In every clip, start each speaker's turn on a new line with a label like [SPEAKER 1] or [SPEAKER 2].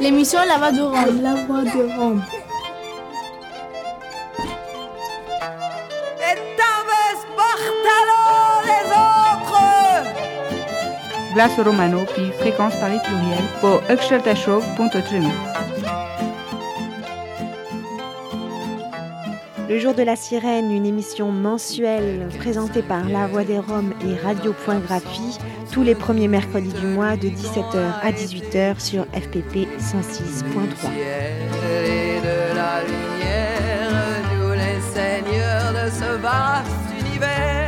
[SPEAKER 1] L'émission La Voix de Rome. La Voix de Rome.
[SPEAKER 2] Glace Romano, puis fréquence Paris pluriel, pour Show.treno.
[SPEAKER 3] Le jour de la sirène, une émission mensuelle présentée par La Voix des Roms et Radio.graphie tous les premiers mercredis du mois de 17h à 18h sur FPP 106.3.
[SPEAKER 4] de la lumière, nous les seigneurs de ce vaste univers.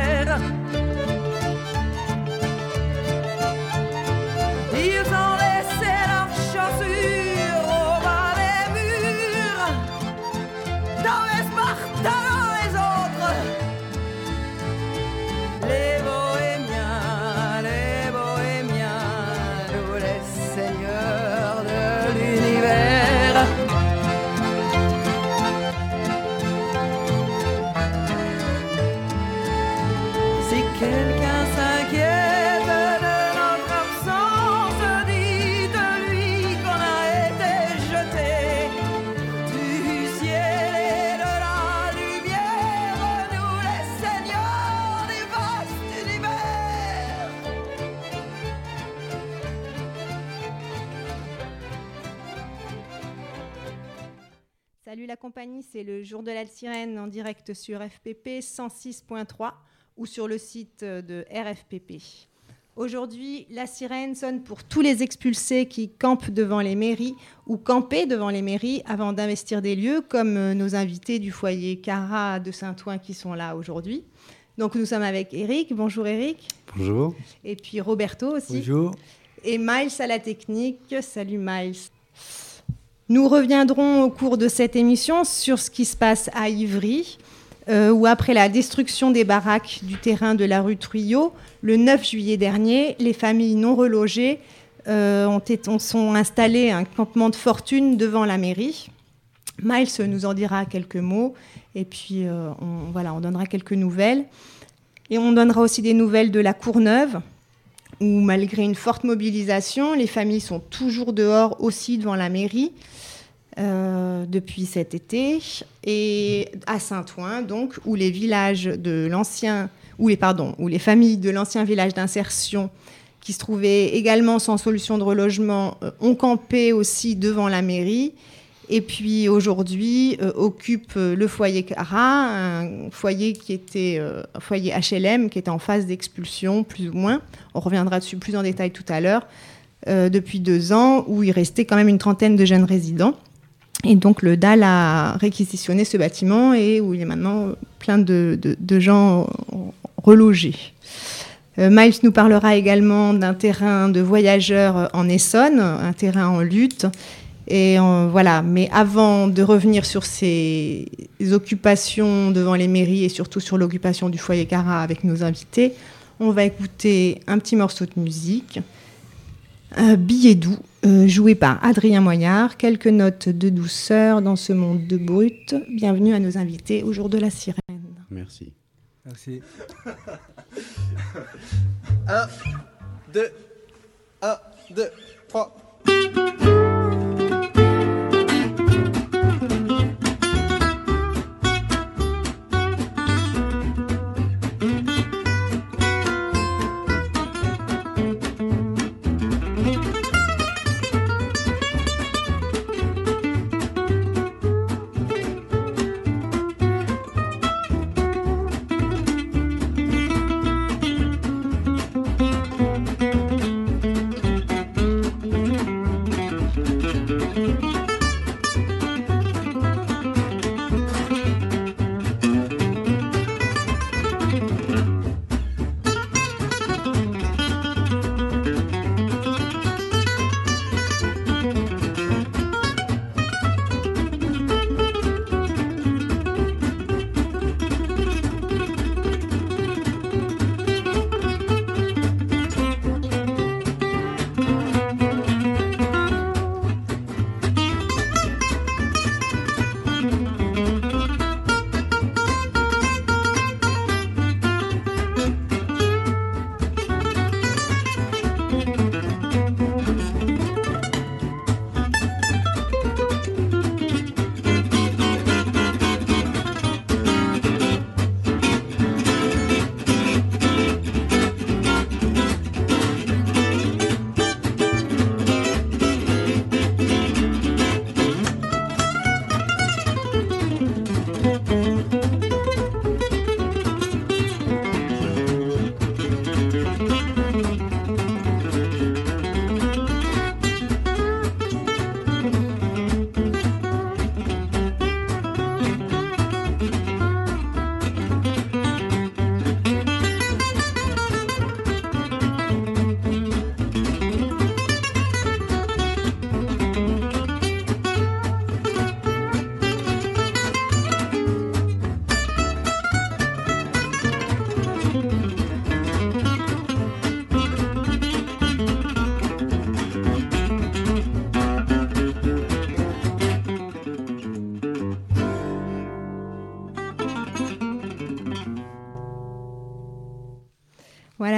[SPEAKER 3] Salut la compagnie, c'est le jour de la sirène en direct sur FPP 106.3 ou sur le site de RFPP. Aujourd'hui, la sirène sonne pour tous les expulsés qui campent devant les mairies ou campaient devant les mairies avant d'investir des lieux, comme euh, nos invités du foyer Cara de Saint-Ouen qui sont là aujourd'hui. Donc nous sommes avec Eric. Bonjour Eric.
[SPEAKER 5] Bonjour.
[SPEAKER 3] Et puis Roberto aussi.
[SPEAKER 5] Bonjour.
[SPEAKER 3] Et Miles à la technique. Salut Miles. Nous reviendrons au cours de cette émission sur ce qui se passe à Ivry, euh, où après la destruction des baraques du terrain de la rue Truyot, le 9 juillet dernier, les familles non relogées euh, ont, été, ont- sont installées un campement de fortune devant la mairie. Miles nous en dira quelques mots et puis euh, voilà, on donnera quelques nouvelles. Et on donnera aussi des nouvelles de la Courneuve, où malgré une forte mobilisation, les familles sont toujours dehors aussi devant la mairie euh, depuis cet été. Et à Saint-Ouen, donc, où les villages de l'ancien, où les, pardon, où les familles de l'ancien village d'insertion qui se trouvaient également sans solution de relogement euh, ont campé aussi devant la mairie. Et puis aujourd'hui euh, occupe euh, le foyer Cara, un foyer qui était foyer HLM qui était en phase d'expulsion plus ou moins. On reviendra dessus plus en détail tout à l'heure. depuis deux ans, où il restait quand même une trentaine de jeunes résidents. Et donc le DAL a réquisitionné ce bâtiment et où il y a maintenant plein de, gens relogés. Euh, Miles nous parlera également d'un terrain de voyageurs en Essonne, un terrain en lutte. Et euh, voilà, mais avant de revenir sur ces occupations devant les mairies et surtout sur l'occupation du foyer Cara avec nos invités, on va écouter un petit morceau de musique. Un billet doux, euh, joué par Adrien Moyard. Quelques notes de douceur dans ce monde de brut. Bienvenue à nos invités au jour de la sirène.
[SPEAKER 5] Merci.
[SPEAKER 6] Merci.
[SPEAKER 7] 1, 2, 1, 2, 3.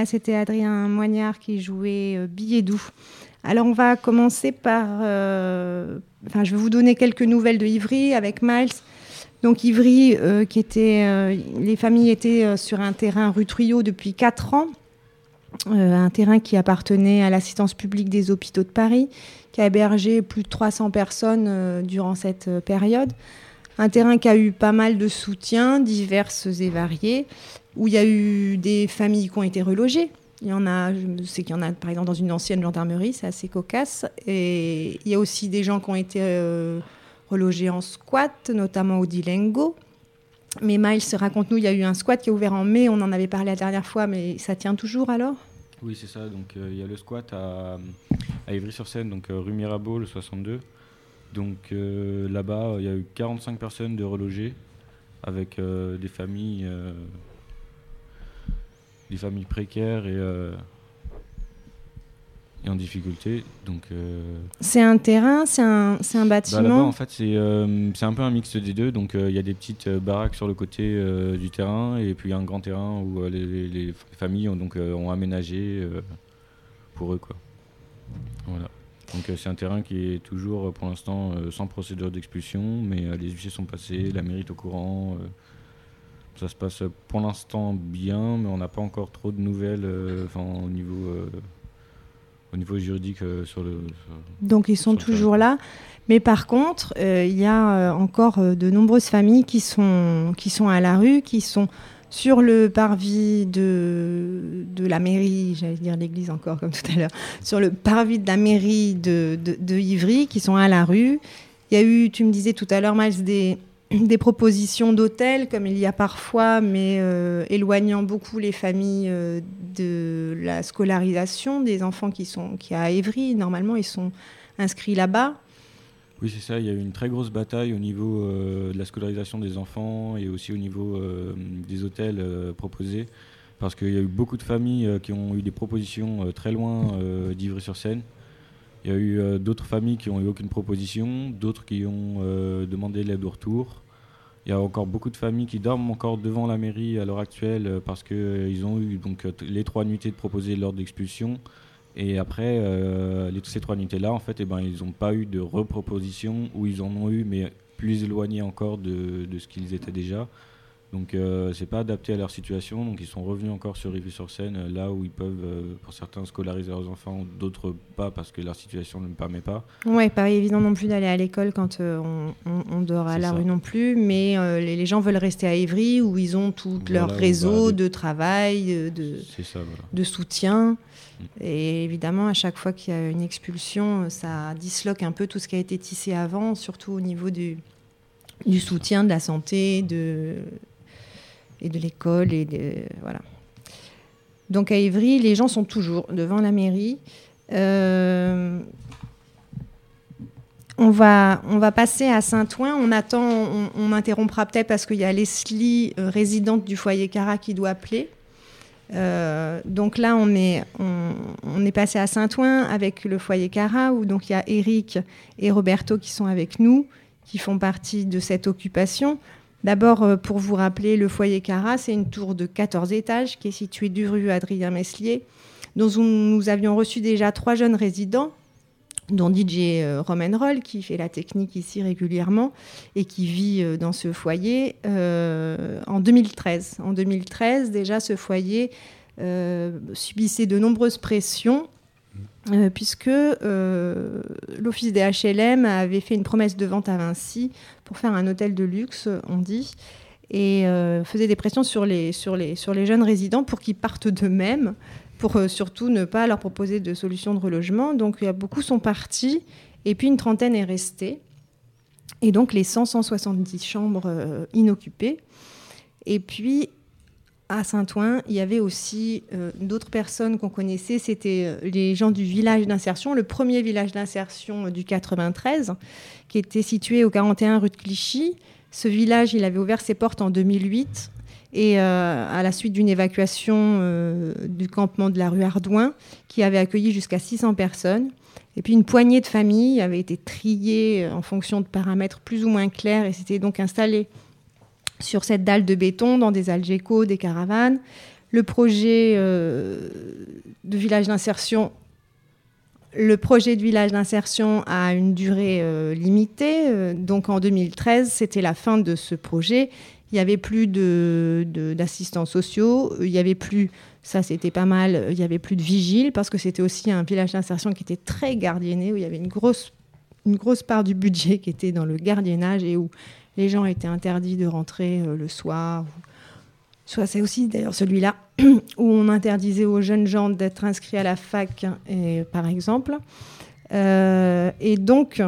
[SPEAKER 3] C'était Adrien Moignard qui jouait euh, Billet doux. Alors, on va commencer par. euh, je vais vous donner quelques nouvelles de Ivry avec Miles. Donc, Ivry, euh, qui était. les familles étaient sur un terrain rue Truyot depuis 4 ans. Un terrain qui appartenait à l'assistance publique des hôpitaux de Paris, qui a hébergé plus de 300 personnes durant cette période. Un terrain qui a eu pas mal de soutiens, diverses et variés, où il y a eu des familles qui ont été relogées. Il y en a, je sais qu'il y en a par exemple dans une ancienne gendarmerie, c'est assez cocasse. Et il y a aussi des gens qui ont été euh, relogés en squat, notamment au Dilengo. Mais Miles, raconte-nous, il y a eu un squat qui a ouvert en mai, on en avait parlé la dernière fois, mais ça tient toujours alors?
[SPEAKER 5] Oui, c'est ça. Donc, euh, il y a le squat à, Ivry-sur-Seine, donc euh, rue Mirabeau, le 62. Donc, là-bas, il y a eu 45 personnes de relogées avec des familles, des familles précaires et, euh, et en difficulté. Donc, euh,
[SPEAKER 3] C'est un terrain, c'est un,
[SPEAKER 5] bah,
[SPEAKER 3] bâtiment?
[SPEAKER 5] en fait, c'est euh, c'est un peu un mix des deux. Donc, il y a des petites baraques sur le côté du terrain et puis un grand terrain où les, les- les familles ont, donc, ont aménagé pour eux. Quoi. Voilà. Donc, euh, c'est un terrain qui est toujours, pour l'instant, euh, sans procédure d'expulsion, mais euh, les huissiers sont passés, la mairie est au courant. Ça se passe pour l'instant bien, mais on n'a pas encore trop de nouvelles euh, au, niveau, euh, au niveau juridique euh, sur le. sur-
[SPEAKER 3] Donc ils sont toujours là. Mais par contre, il y a encore de nombreuses familles qui sont, qui sont à la rue, qui sont sur le parvis de, de la mairie, j'allais dire l'église encore comme tout à l'heure, sur le parvis de la mairie de, de, de Ivry, qui sont à la rue. Il y a eu, tu me disais tout à l'heure, Miles, des, des propositions d'hôtels, comme il y a parfois, mais euh, éloignant beaucoup les familles euh, de la scolarisation des enfants qui sont qui à Évry. Normalement, ils sont inscrits là-bas.
[SPEAKER 5] Oui, c'est ça. Il y a eu une très grosse bataille au niveau euh, de la scolarisation des enfants et aussi au niveau des hôtels proposés. Parce qu'il y a eu beaucoup de familles qui ont eu des propositions très loin d'Ivry-sur-Seine. Il y a eu euh, d'autres familles qui n'ont eu aucune proposition, d'autres qui ont euh, demandé l'aide au retour. Il y a encore beaucoup de familles qui dorment encore devant la mairie à l'heure actuelle euh, parce qu'ils ont eu les trois nuitées de proposer l'ordre d'expulsion. Et après, ces trois nuitées-là, en fait, eh ben, ils n'ont pas eu de reproposition ou ils en ont eu, mais plus éloignés encore de ce qu'ils étaient déjà. Donc, euh, c'est pas adapté à leur situation. Donc, ils sont revenus encore sur Rive-sur-Seine, euh, là où ils peuvent, euh, pour certains, scolariser leurs enfants, d'autres pas parce que leur situation ne le permet pas.
[SPEAKER 3] Ouais, pas évident non plus d'aller à l'école quand euh, on, dort à la
[SPEAKER 5] ça.
[SPEAKER 3] rue non plus, mais les, les gens veulent rester à Évry où ils ont tout leur réseau de travail, de, de,
[SPEAKER 5] C'est ça, voilà.
[SPEAKER 3] de soutien.
[SPEAKER 5] Mm.
[SPEAKER 3] Et évidemment, à chaque fois qu'il y a une expulsion, ça disloque un peu tout ce qui a été tissé avant, surtout au niveau du, du soutien, de la santé, de, et de l'école. Et voilà. Donc à Évry, les gens sont toujours devant la mairie. Euh, on va, on va passer à Saint-Ouen. On attend, on, interrompra peut-être parce qu'il y a Leslie, euh, résidente du foyer Cara, qui doit appeler. Euh, donc là, on est, on est passé à Saint-Ouen avec le foyer Cara, où donc il y a Eric et Roberto qui sont avec nous, qui font partie de cette occupation. D'abord, euh, pour vous rappeler, le foyer Cara, c'est une tour de 14 étages qui est située du rue Adrien Meslier, dont nous, avions reçu déjà trois jeunes résidents, dont DJ euh, Roll, qui fait la technique ici régulièrement et qui vit euh, dans ce foyer euh, en 2013. En 2013, déjà, ce foyer subissait de nombreuses pressions. Euh, puisque euh, l'office des HLM avait fait une promesse de vente à Vinci pour faire un hôtel de luxe, on dit, et euh, faisait des pressions sur les, sur, les, sur les jeunes résidents pour qu'ils partent d'eux-mêmes, pour surtout ne pas leur proposer de solution de relogement. Donc il y a beaucoup sont partis, et puis une trentaine est restée. Et donc les 100, 170 chambres inoccupées. Et puis à Saint-Ouen, il y avait aussi euh, d'autres personnes qu'on connaissait, c'était euh, les gens du village d'insertion, le premier village d'insertion euh, du 93, qui était situé au 41 rue de Clichy. Ce village, il avait ouvert ses portes en 2008 et à la suite d'une évacuation du campement de la rue Ardouin, qui avait accueilli jusqu'à 600 personnes. Et puis une poignée de familles avait été triée en fonction de paramètres plus ou moins clairs et s'était donc installée sur cette dalle de béton dans des algécos, des caravanes. le projet euh, de village d'insertion. Le projet de village d'insertion a une durée euh, limitée. euh, donc en 2013, c'était la fin de ce projet. Il n'y avait plus de- de- d'assistants sociaux. Il n'y avait plus, ça c'était pas mal, il n'y avait plus de vigiles parce que c'était aussi un village d'insertion qui était très gardienné, où il y avait une grosse, une grosse part du budget qui était dans le gardiennage et où les gens étaient interdits de rentrer euh, le soir. Soit c'est aussi d'ailleurs celui-là où on interdisait aux jeunes gens d'être inscrits à la fac, et, par exemple. Euh, et donc,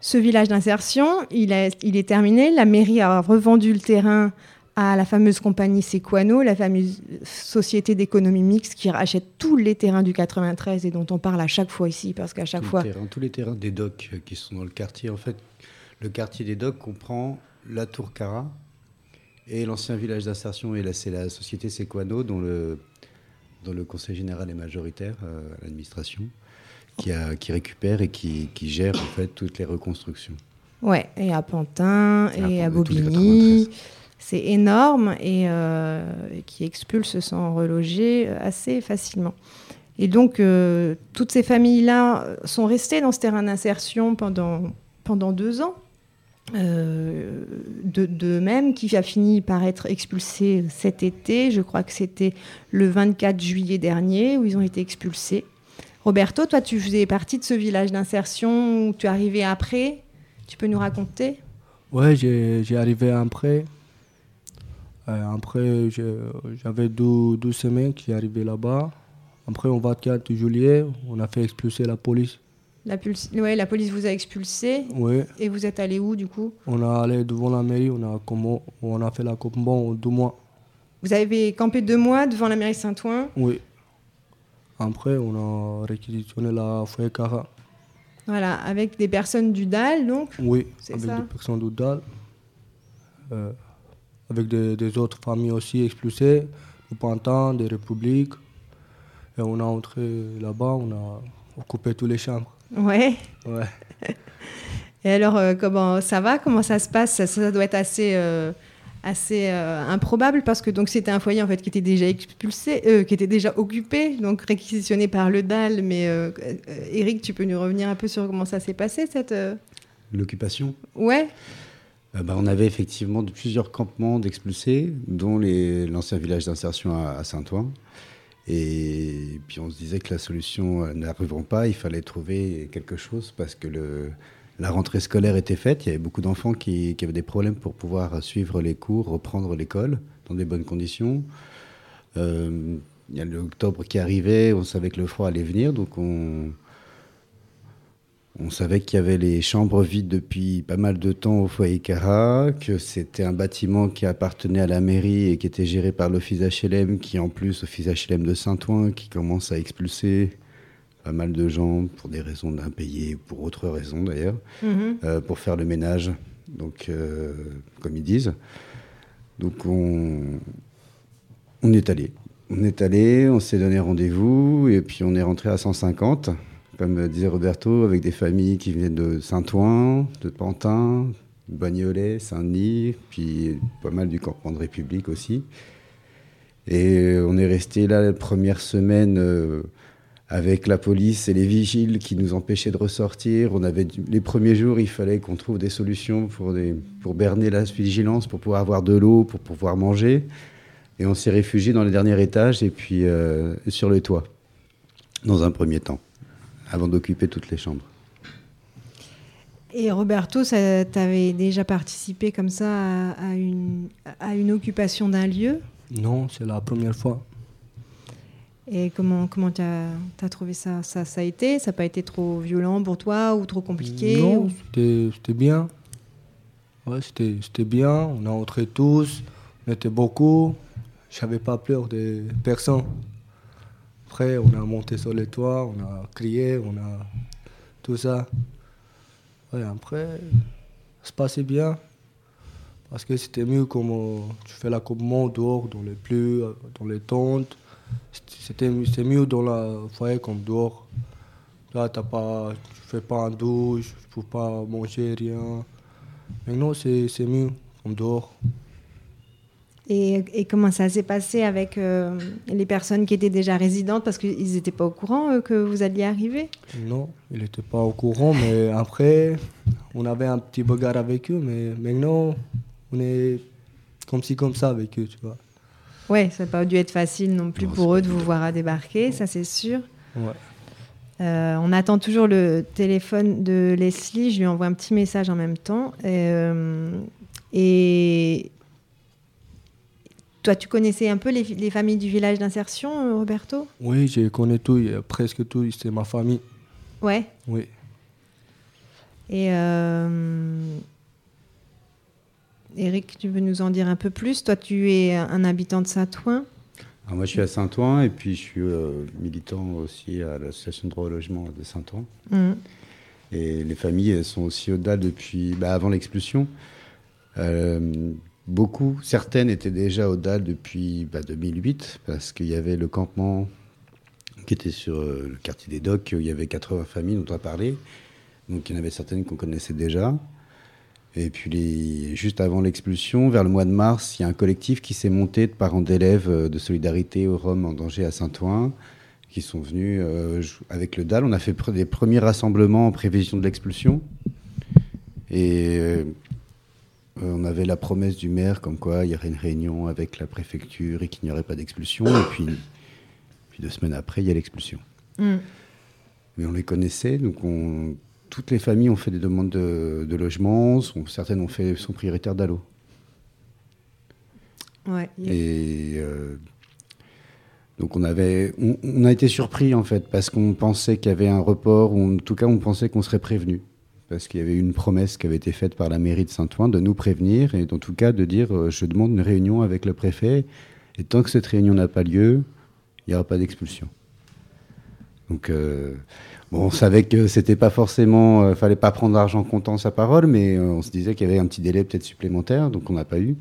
[SPEAKER 3] ce village d'insertion, il, est- il est terminé. La mairie a revendu le terrain à la fameuse compagnie Sequano, la fameuse société d'économie mixte qui rachète tous les terrains du 93 et dont on parle à chaque fois ici, parce qu'à chaque
[SPEAKER 6] tous
[SPEAKER 3] fois,
[SPEAKER 6] Les terrains, tous les terrains des docks qui sont dans le quartier. En fait, le quartier des docks comprend la Tour Cara et l'ancien village d'insertion. Et là, c'est la société Sequano, dont le, dont le conseil général est majoritaire euh, à l'administration, qui, a- qui récupère et qui, qui gère en fait toutes les reconstructions.
[SPEAKER 3] Ouais, et à Pantin,
[SPEAKER 6] Et à
[SPEAKER 3] Bobigny. C'est énorme et euh, qui expulse sans reloger euh, assez facilement. Et donc, euh, toutes ces familles-là sont restées dans ce terrain d'insertion pendant, pendant deux ans. Euh, de, même, qui a fini par être expulsé cet été. Je crois que c'était le 24 juillet dernier où ils ont été expulsés. Roberto, toi, tu faisais partie de ce village d'insertion où tu es arrivé après. Tu peux nous raconter?
[SPEAKER 8] Ouais, j'ai arrivé après. Euh, après, j'avais deux, deux semaines que j'ai arrivé là-bas. Après, au 24 juillet, on a fait expulser la police.
[SPEAKER 3] La, pulse- ouais, la police vous a expulsé.
[SPEAKER 8] Oui,
[SPEAKER 3] Et vous êtes allé où, du coup?
[SPEAKER 8] On a allé devant la mairie, on a, commo- on a fait la combat deux mois.
[SPEAKER 3] Vous avez campé deux mois devant la mairie Saint-Ouen?
[SPEAKER 8] Oui. Après, on a réquisitionné la foyer Cara.
[SPEAKER 3] Voilà, avec des personnes du DAL, donc?
[SPEAKER 8] Oui,
[SPEAKER 3] C'est
[SPEAKER 8] avec
[SPEAKER 3] ça.
[SPEAKER 8] des personnes d'Oudal. Euh, avec des, des autres familles aussi expulsées, du Pantin, des républiques. Et on a entré là-bas, on a occupé toutes les chambres.
[SPEAKER 3] Ouais.
[SPEAKER 8] Ouais.
[SPEAKER 3] Et alors, euh, comment ça va? Comment ça se passe? Ça, ça doit être assez, euh, assez euh, improbable parce que donc c'était un foyer en fait qui était déjà expulsé, qui était déjà occupé, donc réquisitionné par le DAL. Mais Eric, tu peux nous revenir un peu sur comment ça s'est passé cette
[SPEAKER 6] L'occupation?
[SPEAKER 3] Ouais.
[SPEAKER 6] Bah, on avait effectivement plusieurs campements d'expulsés, dont l'ancien village d'insertion à, à Saint-Ouen. Et puis on se disait que la solution euh, n'arriveront pas, il fallait trouver quelque chose parce que la rentrée scolaire était faite, il y avait beaucoup d'enfants qui, qui avaient des problèmes pour pouvoir suivre les cours, reprendre l'école dans des bonnes conditions. Euh, il y a l'octobre qui arrivait, on savait que le froid allait venir, donc on, on savait qu'il y avait les chambres vides depuis pas mal de temps au foyer Cara, que c'était un bâtiment qui appartenait à la mairie et qui était géré par l'office HLM, qui en plus, office HLM de Saint-Ouen, qui commence à expulser pas mal de gens pour des raisons d'impayés, pour autres raisons d'ailleurs,
[SPEAKER 3] Mhm.
[SPEAKER 6] euh, pour faire le ménage, donc euh, comme ils disent. Donc on, on est allé. On est allé, on s'est donné rendez-vous et puis on est rentré à 150, comme disait Roberto, avec des familles qui venaient de Saint-Ouen, de Pantin, de Bagnolet, Saint-Denis, puis pas mal du campement de République aussi. Et on est resté là la première semaine euh, avec la police et les vigiles qui nous empêchaient de ressortir. On avait les premiers jours, il fallait qu'on trouve des solutions pour, pour berner la vigilance, pour pouvoir avoir de l'eau, pour pouvoir manger. Et on s'est réfugié dans le dernier étage et puis euh, sur le toit, dans un premier temps, avant d'occuper toutes les chambres.
[SPEAKER 3] Et Roberto, tu avais déjà participé comme ça à, à une, à une occupation d'un lieu?
[SPEAKER 8] Non, c'est la première fois.
[SPEAKER 3] Et comment comment tu as, trouvé ça, ça Ça a été? Ça n'a pas été trop violent pour toi ou trop compliqué?
[SPEAKER 8] Non,
[SPEAKER 3] ou-
[SPEAKER 8] c'était bien. Ouais, c'était bien. On a entré tous, on était beaucoup. J'avais pas peur de personne. Après, on a monté sur les toits, on a crié, on a tout ça. Après, ça passait bien. Parce que c'était mieux comme euh, tu fais l'accouplement dehors, dans les pluies, euh, dans les tentes. C'était mieux dans la foyer comme dehors. Là, t'as pas, tu fais pas un douche, tu peux pas manger, rien. Maintenant, c'est mieux comme dehors.
[SPEAKER 3] Et, et comment ça s'est passé avec euh, les personnes qui étaient déjà résidentes? Parce qu'ils n'étaient pas au courant eux, que vous alliez arriver?
[SPEAKER 8] Non, il n'était pas au courant, mais après, on avait un petit regard avec eux, mais maintenant, on est comme ci, comme ça avec eux, tu vois.
[SPEAKER 3] Ouais, ça n'a pas dû être facile non plus
[SPEAKER 6] Non,
[SPEAKER 3] pour eux de vous voir à débarquer, ça c'est sûr.
[SPEAKER 8] Ouais.
[SPEAKER 3] Euh, on attend toujours le téléphone de Leslie. Je lui envoie un petit message en même temps. Euh, et toi, tu connaissais un peu les, les familles du village d'insertion, euh, Roberto?
[SPEAKER 8] Oui, je connais tout, presque tout, c'est ma famille.
[SPEAKER 3] Ouais.
[SPEAKER 8] Oui.
[SPEAKER 3] Et euh, Eric, tu veux nous en dire un peu plus? Toi, tu es un habitant de Saint-Ouen.
[SPEAKER 6] Alors moi, je suis à Saint-Ouen et puis je suis euh, militant aussi à l'association de droit au logement de Saint-Ouen.
[SPEAKER 3] Mhm.
[SPEAKER 6] Et les familles elles sont aussi au DAL depuis bah, avant l'expulsion. Euh, beaucoup, certaines étaient déjà au DAL depuis bah, 2008 parce qu'il y avait le campement qui était sur euh, le quartier des Docks. où Il y avait 80 familles dont on a parlé. Donc il y en avait certaines qu'on connaissait déjà. Et puis juste avant l'expulsion, vers le mois de mars, il y a un collectif qui s'est monté de parents d'élèves euh, de solidarité aux Roms en danger à Saint-Ouen, qui sont venus euh, avec le DAL. On a fait des premiers rassemblements en prévision de l'expulsion. Et on avait la promesse du maire comme quoi il y aurait une réunion avec la préfecture et qu'il n'y aurait pas d'expulsion. Et puis, puis deux semaines après, il y a l'expulsion.
[SPEAKER 3] Mhm.
[SPEAKER 6] Mais on les connaissait, donc on- toutes les familles ont fait des demandes de, de logement, sont- certaines ont fait, sont prioritaires d'allo.
[SPEAKER 3] Ouais.
[SPEAKER 6] Et euh, donc on avait, on, on a été surpris en fait parce qu'on pensait qu'il y avait un report, ou en tout cas on pensait qu'on serait prévenu parce qu'il y avait une promesse qui avait été faite par la mairie de Saint-Ouen de nous prévenir et en tout cas de dire euh, je demande une réunion avec le préfet et tant que cette réunion n'a pas lieu, il n'y aura pas d'expulsion. Donc euh, bon, on savait que c'était pas forcément, euh, fallait pas prendre l'argent comptant sa parole, mais euh, on se disait qu'il y avait un petit délai peut-être supplémentaire, donc on n'a pas eu.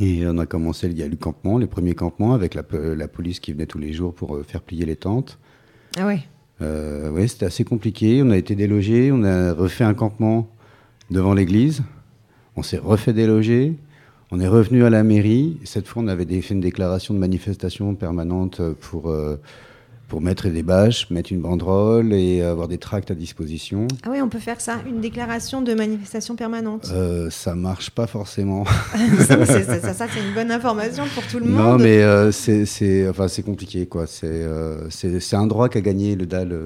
[SPEAKER 6] Et on a commencé, il y a eu le campement, les premiers campements avec la, la police qui venait tous les jours pour faire plier les tentes.
[SPEAKER 3] Ah ouais.
[SPEAKER 6] Euh, ouais, c'était assez compliqué. On a été délogés, on a refait un campement devant l'église. On s'est refait déloger. On est revenu à la mairie. Cette fois, on avait fait une déclaration de manifestation permanente pour, euh, pour mettre des bâches, mettre une banderole et avoir des tracts à disposition.
[SPEAKER 3] Ah oui, on peut faire ça, une déclaration de manifestation permanente.
[SPEAKER 6] Euh, ça marche pas forcément.
[SPEAKER 3] ça, c'est- ça, ça, ça, c'est une bonne information pour tout le
[SPEAKER 6] Non,
[SPEAKER 3] monde.
[SPEAKER 6] mais euh, c'est enfin, compliqué. quoi. C'est euh, c'est un droit qu'a gagné le DAL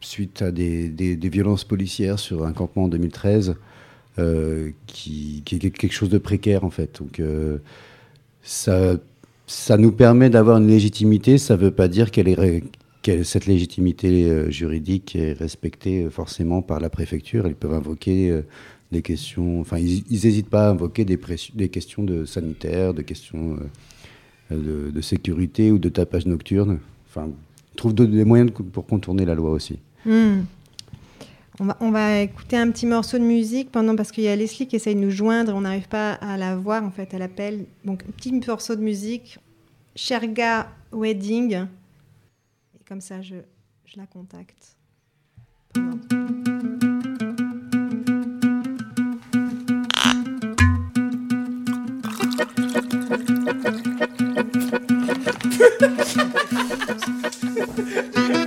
[SPEAKER 6] suite à des, des- des violences policières sur un campement en 2013, euh, qui, qui est quelque chose de précaire en fait. Donc ça, ça nous permet d'avoir une légitimité. Ça ne veut pas dire qu'elle est que cette légitimité euh, juridique est respectée euh, forcément par la préfecture. Ils peuvent invoquer euh, des questions, enfin, ils n'hésitent pas à invoquer des, questions de sanitaire, de questions de, sécurité ou de tapage nocturne. Enfin, ils trouvent de- des moyens pour contourner la loi aussi.
[SPEAKER 3] Hmm. On, va, on va écouter un petit morceau de musique pendant parce qu'il y a Leslie qui essaye de nous joindre. On n'arrive pas à la voir en fait. Elle appelle. Donc un petit morceau de musique. Sherga Wedding. Et comme ça, je, je la contacte. Pendant-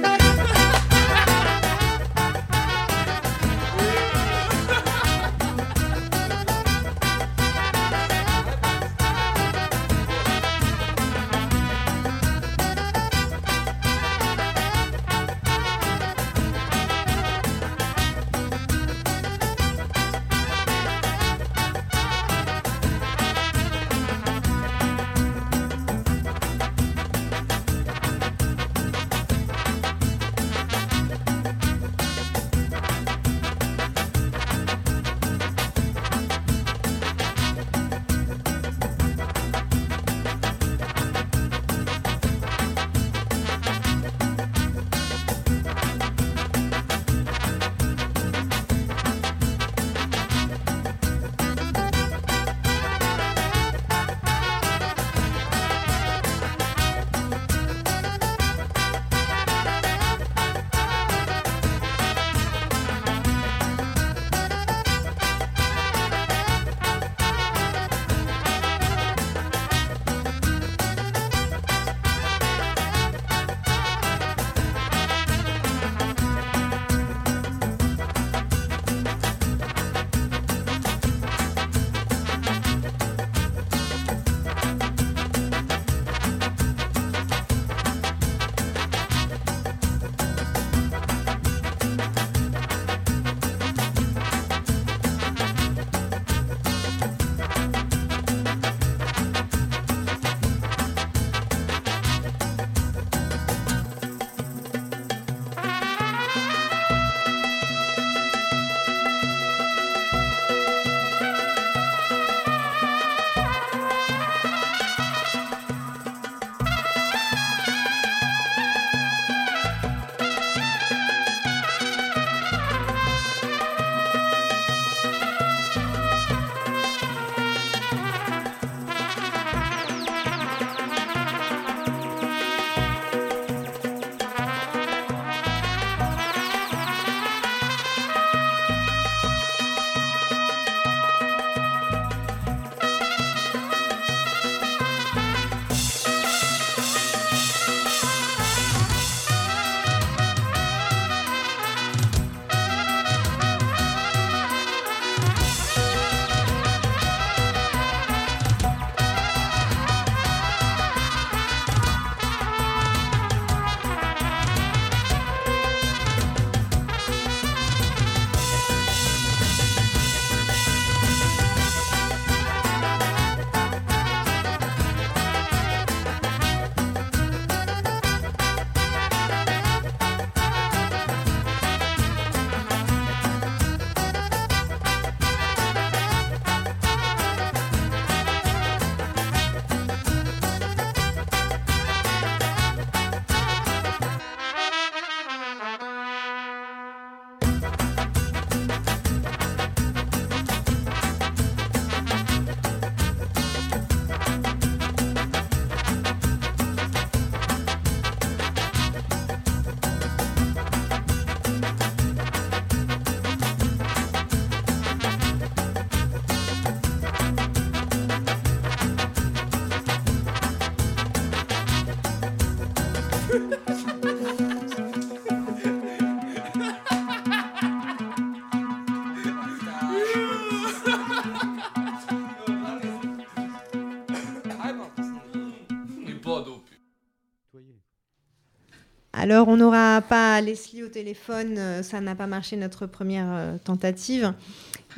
[SPEAKER 3] Alors, on n'aura pas Leslie au téléphone, euh, ça n'a pas marché notre première euh, tentative.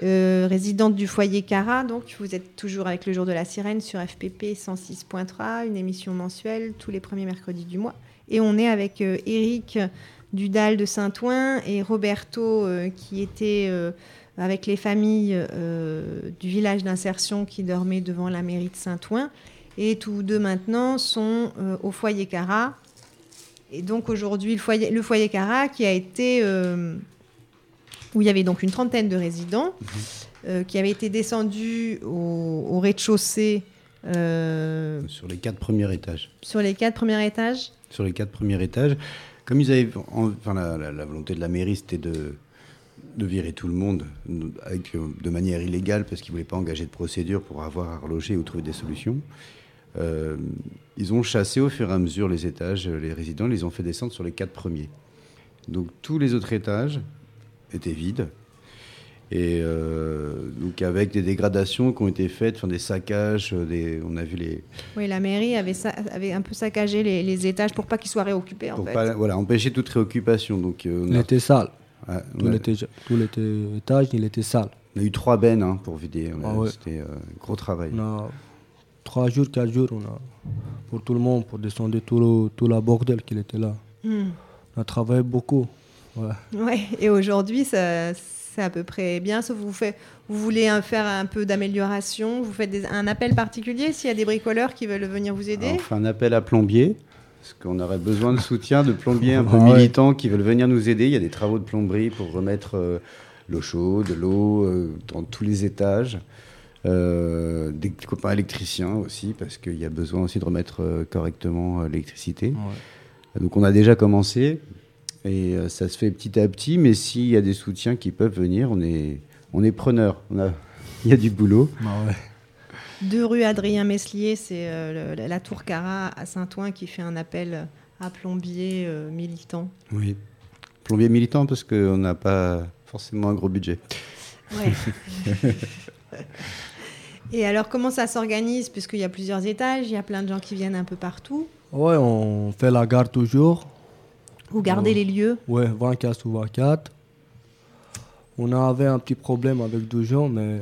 [SPEAKER 3] Euh, résidente du foyer Cara, donc vous êtes toujours avec le jour de la sirène sur FPP 106.3, une émission mensuelle tous les premiers mercredis du mois. Et on est avec Eric Dudal de Saint-Ouen et Roberto qui était avec les familles du village d'insertion qui dormaient devant la mairie de Saint-Ouen. Et tous deux maintenant sont au foyer Cara. Et donc aujourd'hui, le foyer, le foyer Cara qui a été. euh, où il y avait donc une trentaine de résidents euh, qui avaient été descendus au, au rez-de-chaussée euh,
[SPEAKER 6] Sur les quatre premiers étages.
[SPEAKER 3] sur les quatre premiers étages.
[SPEAKER 6] Sur les quatre premiers étages, comme ils avaient, en- enfin la, la- la volonté de la mairie, c'était de, de virer tout le monde avec, de manière illégale parce qu'ils voulaient pas engager de procédure pour avoir à reloger ou trouver des solutions. Euh, ils ont chassé au fur et à mesure les étages, euh, les résidents, ils les ont fait descendre sur les quatre premiers. Donc tous les autres étages étaient vides. Et euh, donc avec des dégradations qui ont été faites, enfin des saccages, des, on a vu les,
[SPEAKER 3] Oui, la mairie avait, sa- avait un peu saccagé les, les étages pour pas qu'ils soient réoccupés en
[SPEAKER 6] pour
[SPEAKER 3] fait.
[SPEAKER 6] pas, voilà, empêcher toute réoccupation. Donc euh, on
[SPEAKER 8] Il
[SPEAKER 6] a-
[SPEAKER 8] était sale. Tout
[SPEAKER 6] a,
[SPEAKER 8] l'étage, il était sale.
[SPEAKER 6] on a eu trois bennes hein, pour vider.
[SPEAKER 8] Ah ouais.
[SPEAKER 6] C'était euh, gros travail.
[SPEAKER 8] On a trois jours, quatre jours, on a, pour tout le monde, pour descendre tout le, tout la bordel qu'il était là.
[SPEAKER 3] Hmm.
[SPEAKER 8] On a travaillé beaucoup. Ouais.
[SPEAKER 3] Ouais, et aujourd'hui, ça- c'est à peu près bien, sauf vous, fait, vous voulez un- faire un peu d'amélioration, vous faites des- un appel particulier s'il y a des bricoleurs qui veulent venir vous aider?
[SPEAKER 6] Alors, on fait un appel à plombiers, parce qu'on aurait besoin de soutien de plombiers un peu
[SPEAKER 8] Ah ouais.
[SPEAKER 6] militants qui veulent venir nous aider. Il y a des travaux de plomberie pour remettre euh, l'eau chaude, l'eau euh, dans tous les étages. Euh, des copains électriciens aussi, parce qu'il y a besoin aussi de remettre euh, correctement euh, l'électricité. Donc on a déjà commencé, et ça se fait petit à petit, mais s'il y a des soutiens qui peuvent venir, on est, on est preneur. On a, il y a du boulot.
[SPEAKER 8] Ah ouais.
[SPEAKER 3] Deux rue Adrien Meslier, c'est euh, la Tour Cara à Saint-Ouen qui fait un appel à plombiers euh, militants.
[SPEAKER 6] Oui. Plombier militant, parce qu'on n'a pas forcément un gros budget.
[SPEAKER 3] Ouais. Et alors, comment ça s'organise? Puisqu'il y a plusieurs étages, il y a plein de gens qui viennent un peu partout.
[SPEAKER 8] Ouais, on fait la garde toujours.
[SPEAKER 3] Vous gardez les lieux?
[SPEAKER 8] Ouais, 24 sur 24. On avait un petit problème avec deux gens, mais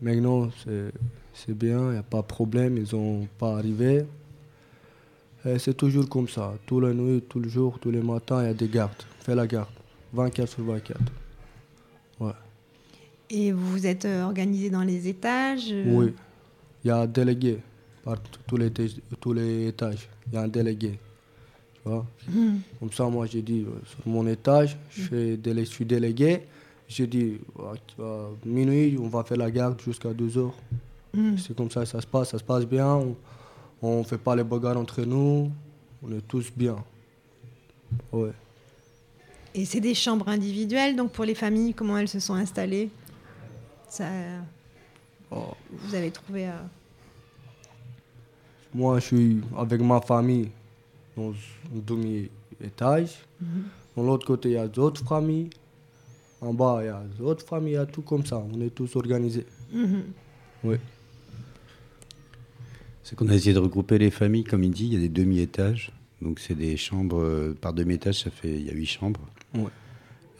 [SPEAKER 8] maintenant c'est- bien, il n'y a pas de problème, ils n'ont pas arrivé. Et C'est toujours comme ça, tous les nuits, tous les jours, tous les matins, il y a des gardes. On fait la garde, 24 sur 24.
[SPEAKER 3] Et vous vous êtes euh, organisé dans les étages. euh,
[SPEAKER 8] Oui, il y a un délégué par tous les, étages- tous les étages. Il y a un délégué. Tu vois?
[SPEAKER 3] Hmm.
[SPEAKER 8] Comme ça, moi, j'ai dit, euh, sur mon étage, je, fais délé- je suis délégué. J'ai dit, à- minuit, on va faire la garde jusqu'à 2 heures.
[SPEAKER 3] Hmm.
[SPEAKER 8] C'est comme ça que ça se passe. Ça se passe bien. On ne fait pas les bagarres entre nous. On est tous bien. Ouais.
[SPEAKER 3] Et c'est des chambres individuelles, donc pour les familles, comment elles se sont installées? Ça,
[SPEAKER 8] Oh,
[SPEAKER 3] Vous avez trouvé. euh,
[SPEAKER 8] Moi, je suis avec ma famille dans un demi-étage. De l'autre côté, il y a d'autres familles. En bas, il y a d'autres familles. Il y a tout comme ça. On est tous organisés.
[SPEAKER 3] mhm.
[SPEAKER 8] Oui.
[SPEAKER 6] C'est qu'on a essayé de regrouper les familles, comme il dit, il y a des demi-étages. Donc c'est des chambres euh, par demi-étage, ça fait il y a huit chambres.
[SPEAKER 8] Ouais.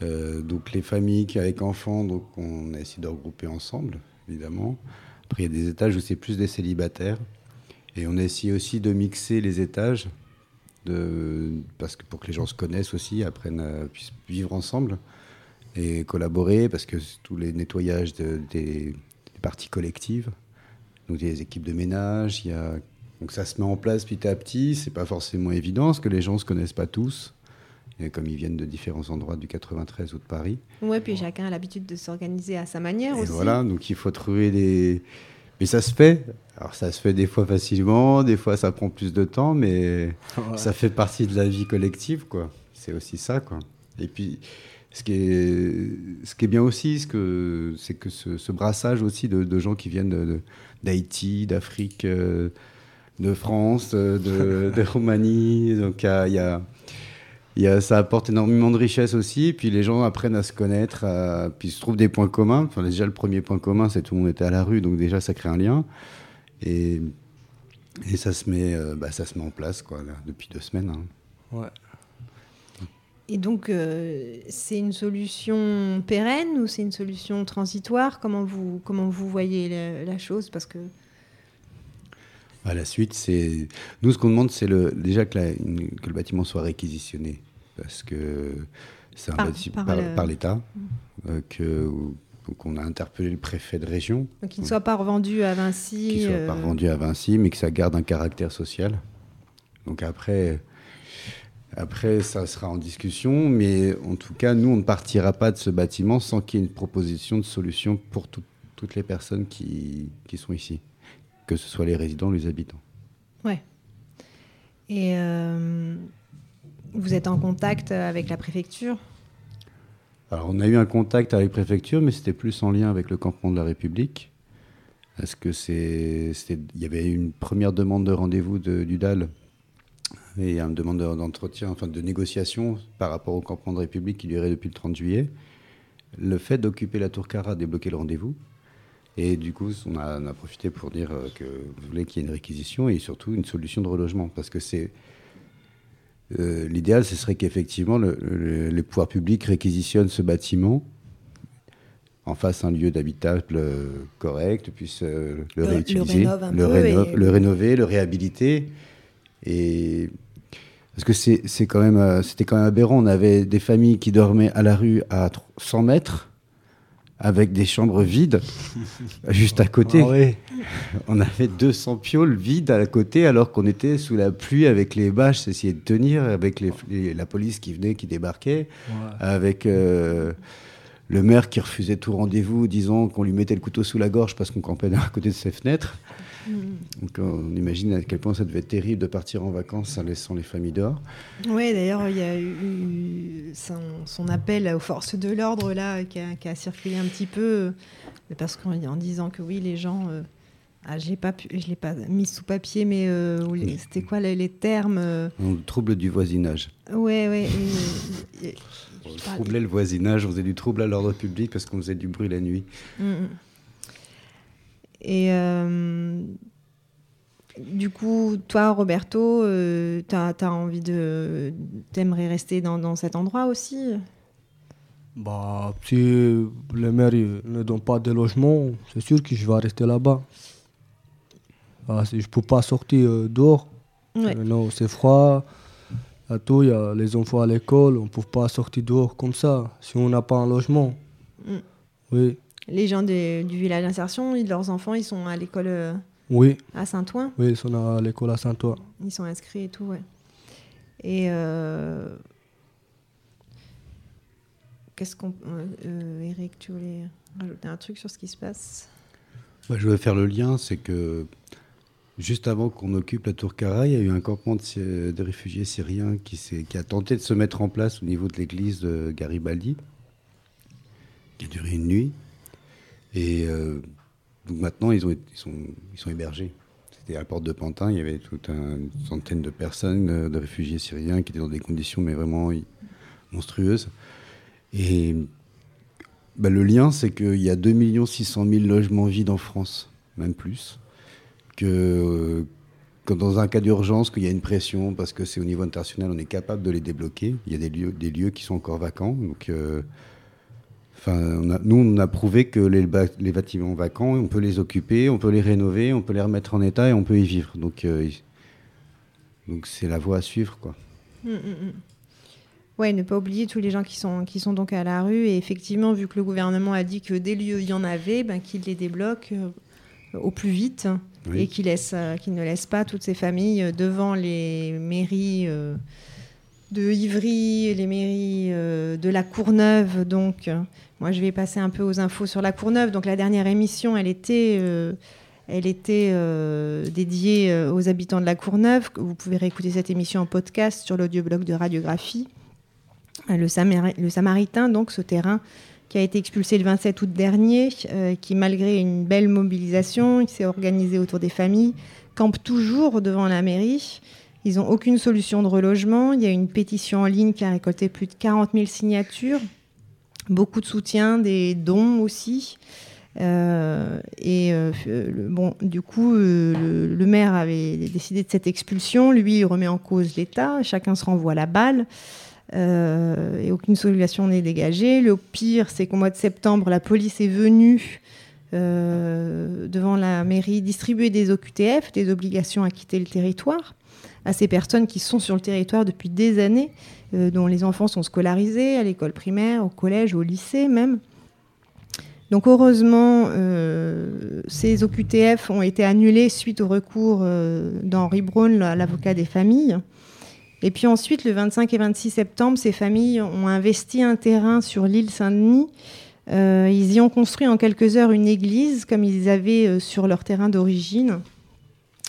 [SPEAKER 6] Euh, donc les familles qui avec enfants, donc on a essayé de regrouper ensemble, évidemment. Après il y a des étages où c'est plus des célibataires. Et on a essayé aussi de mixer les étages, parce que pour que les gens se connaissent aussi, apprennent à puissent vivre ensemble et collaborer, parce que tous les nettoyages de- des, parties collectives, donc il y a des équipes de ménage, il y a donc ça se met en place petit à petit. C'est pas forcément évident parce que les gens se connaissent pas tous, et comme ils viennent de différents endroits du 93 ou de Paris.
[SPEAKER 3] Ouais, puis chacun a l'habitude de s'organiser à sa manière
[SPEAKER 6] Et
[SPEAKER 3] aussi.
[SPEAKER 6] voilà, donc il faut trouver des. Mais ça se fait. Alors ça se fait des fois facilement, des fois ça prend plus de temps, mais
[SPEAKER 8] Ouais.
[SPEAKER 6] ça fait partie de la vie collective, quoi. C'est aussi ça, quoi. Et puis, ce qui est, ce qui est bien aussi, ce que, c'est que ce, ce brassage aussi de, de gens qui viennent de- de- d'Haïti, d'Afrique, euh, de France, euh, de, de Roumanie, donc il y a- y y a- ça apporte énormément de richesse aussi. Puis les gens apprennent à se connaître, à- puis se trouvent des points communs. Enfin, déjà, le premier point commun, c'est tout le monde était à la rue, donc déjà, ça crée un lien. Et, et ça, se met, euh, bah, ça se met en place quoi, là, depuis deux semaines. hein.
[SPEAKER 8] Ouais.
[SPEAKER 3] Et donc, euh, c'est une solution pérenne ou c'est une solution transitoire? Comment vous, comment vous voyez la, la chose? Parce que
[SPEAKER 6] À la suite, c'est nous ce qu'on demande, c'est le... déjà que, la- une- que le bâtiment soit réquisitionné parce que c'est un
[SPEAKER 3] Par-
[SPEAKER 6] bâtiment
[SPEAKER 3] par
[SPEAKER 6] par,
[SPEAKER 3] le-
[SPEAKER 6] par l'État euh, que donc on a interpellé le préfet de région
[SPEAKER 3] donc qu'il ne soit pas revendu à Vinci.
[SPEAKER 6] qui soit
[SPEAKER 3] euh,
[SPEAKER 6] pas vendu à Vinci, mais que ça garde un caractère social. Donc après, après ça sera en discussion, mais en tout cas, nous, on ne partira pas de ce bâtiment sans qu'il y ait une proposition de solution pour tout- toutes les personnes qui, qui sont ici, que ce soit les résidents ou les habitants.
[SPEAKER 3] Et euh, vous êtes en contact avec la préfecture?
[SPEAKER 6] Alors, on a eu un contact avec la préfecture, mais c'était plus en lien avec le campement de la République. Parce que c'est, il y avait une première demande de rendez-vous de- du DAL et une demande de- d'entretien, enfin de négociation par rapport au campement de République qui durait depuis le 30 juillet. Le fait d'occuper la tour Cara a débloqué le rendez-vous. Et du coup, on a, on a profité pour dire euh, que vous voulez qu'il y ait une réquisition et surtout une solution de relogement. Parce que c'est. euh, L'idéal, ce serait qu'effectivement, le- le- les pouvoirs publics réquisitionnent ce bâtiment, en fasse un lieu d'habitable euh, correct, puisse le, réutiliser, le, réno-
[SPEAKER 3] et-
[SPEAKER 6] le rénover, le réhabiliter. Et parce que c'est quand même, c'était quand même aberrant. On avait des familles qui dormaient à la rue à tr- 100 mètres, avec des chambres vides, juste à côté.
[SPEAKER 8] Ah.
[SPEAKER 6] On avait 200 pioles vides à côté alors qu'on était sous la pluie avec les bâches, essayer de tenir, avec les- les- la police qui venait, qui débarquait,
[SPEAKER 8] Ouais.
[SPEAKER 6] avec euh, le maire qui refusait tout rendez-vous, disant qu'on lui mettait le couteau sous la gorge parce qu'on campait à côté de ses fenêtres. Donc on imagine à quel point ça devait être terrible de partir en vacances en laissant les familles dehors.
[SPEAKER 3] Oui, d'ailleurs, il y a eu son, son appel aux forces de l'ordre là qui a, qui a circulé un petit peu, euh, parce qu'en en disant que oui, les gens, euh, ah, je je l'ai pas mis sous papier, mais euh, les- c'était quoi les, les termes euh,
[SPEAKER 6] On trouble du voisinage.
[SPEAKER 3] Et- et-
[SPEAKER 6] On troublait le voisinage, on faisait du trouble à l'ordre public parce qu'on faisait du bruit la nuit.
[SPEAKER 3] Mm, mm. Et euh, du coup, toi, Roberto, euh, t'as as envie de, t'aimerais rester dans, dans cet endroit aussi?
[SPEAKER 8] Bah, si le maire il ne donne pas de logement, c'est sûr que je vais rester là-bas. Ah, si je ne peux pas sortir euh, dehors.
[SPEAKER 3] Ouais.
[SPEAKER 8] Euh, non, c'est froid. À tout, il y a les enfants à l'école, on ne peut pas sortir dehors comme ça, si on n'a pas un logement.
[SPEAKER 3] Mm.
[SPEAKER 8] Oui,
[SPEAKER 3] Les gens de- du village d'insertion, leurs enfants, ils sont à l'école euh,
[SPEAKER 8] oui,
[SPEAKER 3] à Saint-Ouen.
[SPEAKER 8] oui, ils sont à l'école à Saint-Ouen.
[SPEAKER 3] Ils sont inscrits et tout, ouais. Et euh, qu'est-ce qu'on. euh, Eric, tu voulais rajouter un truc sur ce qui se passe?
[SPEAKER 6] Bah, je vais faire le lien, c'est que juste avant qu'on occupe la tour Cara, il y a eu un campement de, réfugiés syriens qui, s'est- qui a tenté de se mettre en place au niveau de l'église de Garibaldi, qui a duré une nuit. Et euh, donc maintenant, ils, sont, hébergés. C'était à la porte de Pantin, il y avait toute un- une centaine de personnes, euh, de réfugiés syriens, qui étaient dans des conditions mais vraiment monstrueuses. Et bah, le lien, c'est qu'il y a 2 600 000 logements vides en France, même plus. Que, euh, que dans un cas d'urgence, qu'il y a une pression, parce que c'est au niveau international, on est capable de les débloquer. Il y a des lieux, des lieux qui sont encore vacants. Donc, enfin, on a- nous, on a prouvé que les, bâtiments vacants, on peut les occuper, on peut les rénover, on peut les remettre en état et on peut y vivre. Donc, euh, donc c'est la voie à suivre, quoi.
[SPEAKER 3] Mm, mm, mm. Ouais, ne pas oublier tous les gens qui sont, qui sont donc à la rue. Et effectivement, vu que le gouvernement a dit que des lieux il y en avait, ben, qu'il les débloque euh, au plus vite
[SPEAKER 6] Oui.
[SPEAKER 3] et qu'il laisse, euh, qu'il ne laisse pas toutes ces familles devant les mairies de Ivry, les mairies euh, de la Courneuve. Donc, euh, moi, je vais passer un peu aux infos sur la Courneuve. Donc, la dernière émission, elle était. euh, elle était dédiée aux habitants de la Courneuve. Vous pouvez réécouter cette émission en podcast sur l'audioblog de radiographie. Le, Samari- le Samaritain, donc ce terrain qui a été expulsé le 27 août dernier, qui malgré une belle mobilisation, il s'est organisé autour des familles, campe toujours devant la mairie. Ils n'ont aucune solution de relogement. Il y a une pétition en ligne qui a récolté plus de 40 000 signatures. Beaucoup de soutien, des dons aussi. Euh, et euh, le- bon, du coup, euh, le, le maire avait décidé de cette expulsion. Lui, il remet en cause l'État. Chacun se renvoie la balle. euh, et aucune solution n'est dégagée. Le pire, c'est qu'au mois de septembre, la police est venue euh, devant la mairie distribuer des OQTF, des obligations à quitter le territoire, à ces personnes qui sont sur le territoire depuis des années, euh, dont les enfants sont scolarisés à l'école primaire, au collège, au lycée même. Donc heureusement, euh, ces OQTF ont été annulés suite au recours euh, d'Henri Braun, la- l'avocat des familles. Et puis ensuite, le 25 et 26 septembre, ces familles ont investi un terrain sur l'île Saint-Denis. Euh, ils y ont construit en quelques heures une église, comme ils avaient sur leur terrain d'origine.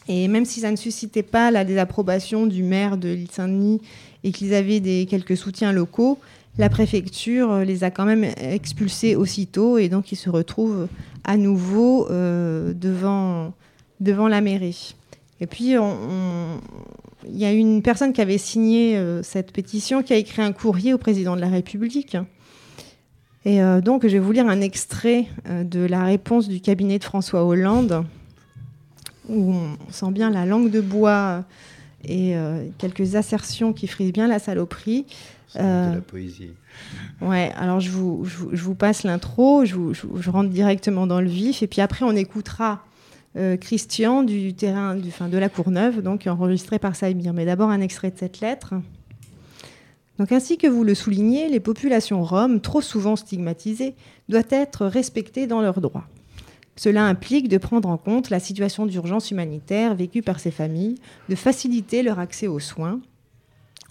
[SPEAKER 3] Et même si ça ne suscitait pas la désapprobation du maire de l'île Saint-Denis et qu'ils avaient des, quelques soutiens locaux, la préfecture les a quand même expulsés aussitôt et donc ils se retrouvent à nouveau euh, devant, devant la mairie. Et puis, il y a une personne qui avait signé euh, cette pétition qui a écrit un courrier au président de la République. Et euh, donc, je vais vous lire un extrait de la réponse du cabinet de François Hollande, où on sent bien la langue de bois et euh, quelques assertions qui frisent bien la saloperie.
[SPEAKER 6] C'est
[SPEAKER 3] Euh,
[SPEAKER 6] de la poésie.
[SPEAKER 3] Ouais, alors je vous, je vous- je vous passe l'intro, je, rentre directement dans le vif, et puis après on écoutera euh, Christian du terrain du, de la Courneuve, donc enregistré par Saïmir. Mais d'abord un extrait de cette lettre. Donc ainsi que vous le soulignez, les populations roms, trop souvent stigmatisées, doivent être respectées dans leurs droits. Cela implique de prendre en compte la situation d'urgence humanitaire vécue par ces familles, de faciliter leur accès aux soins,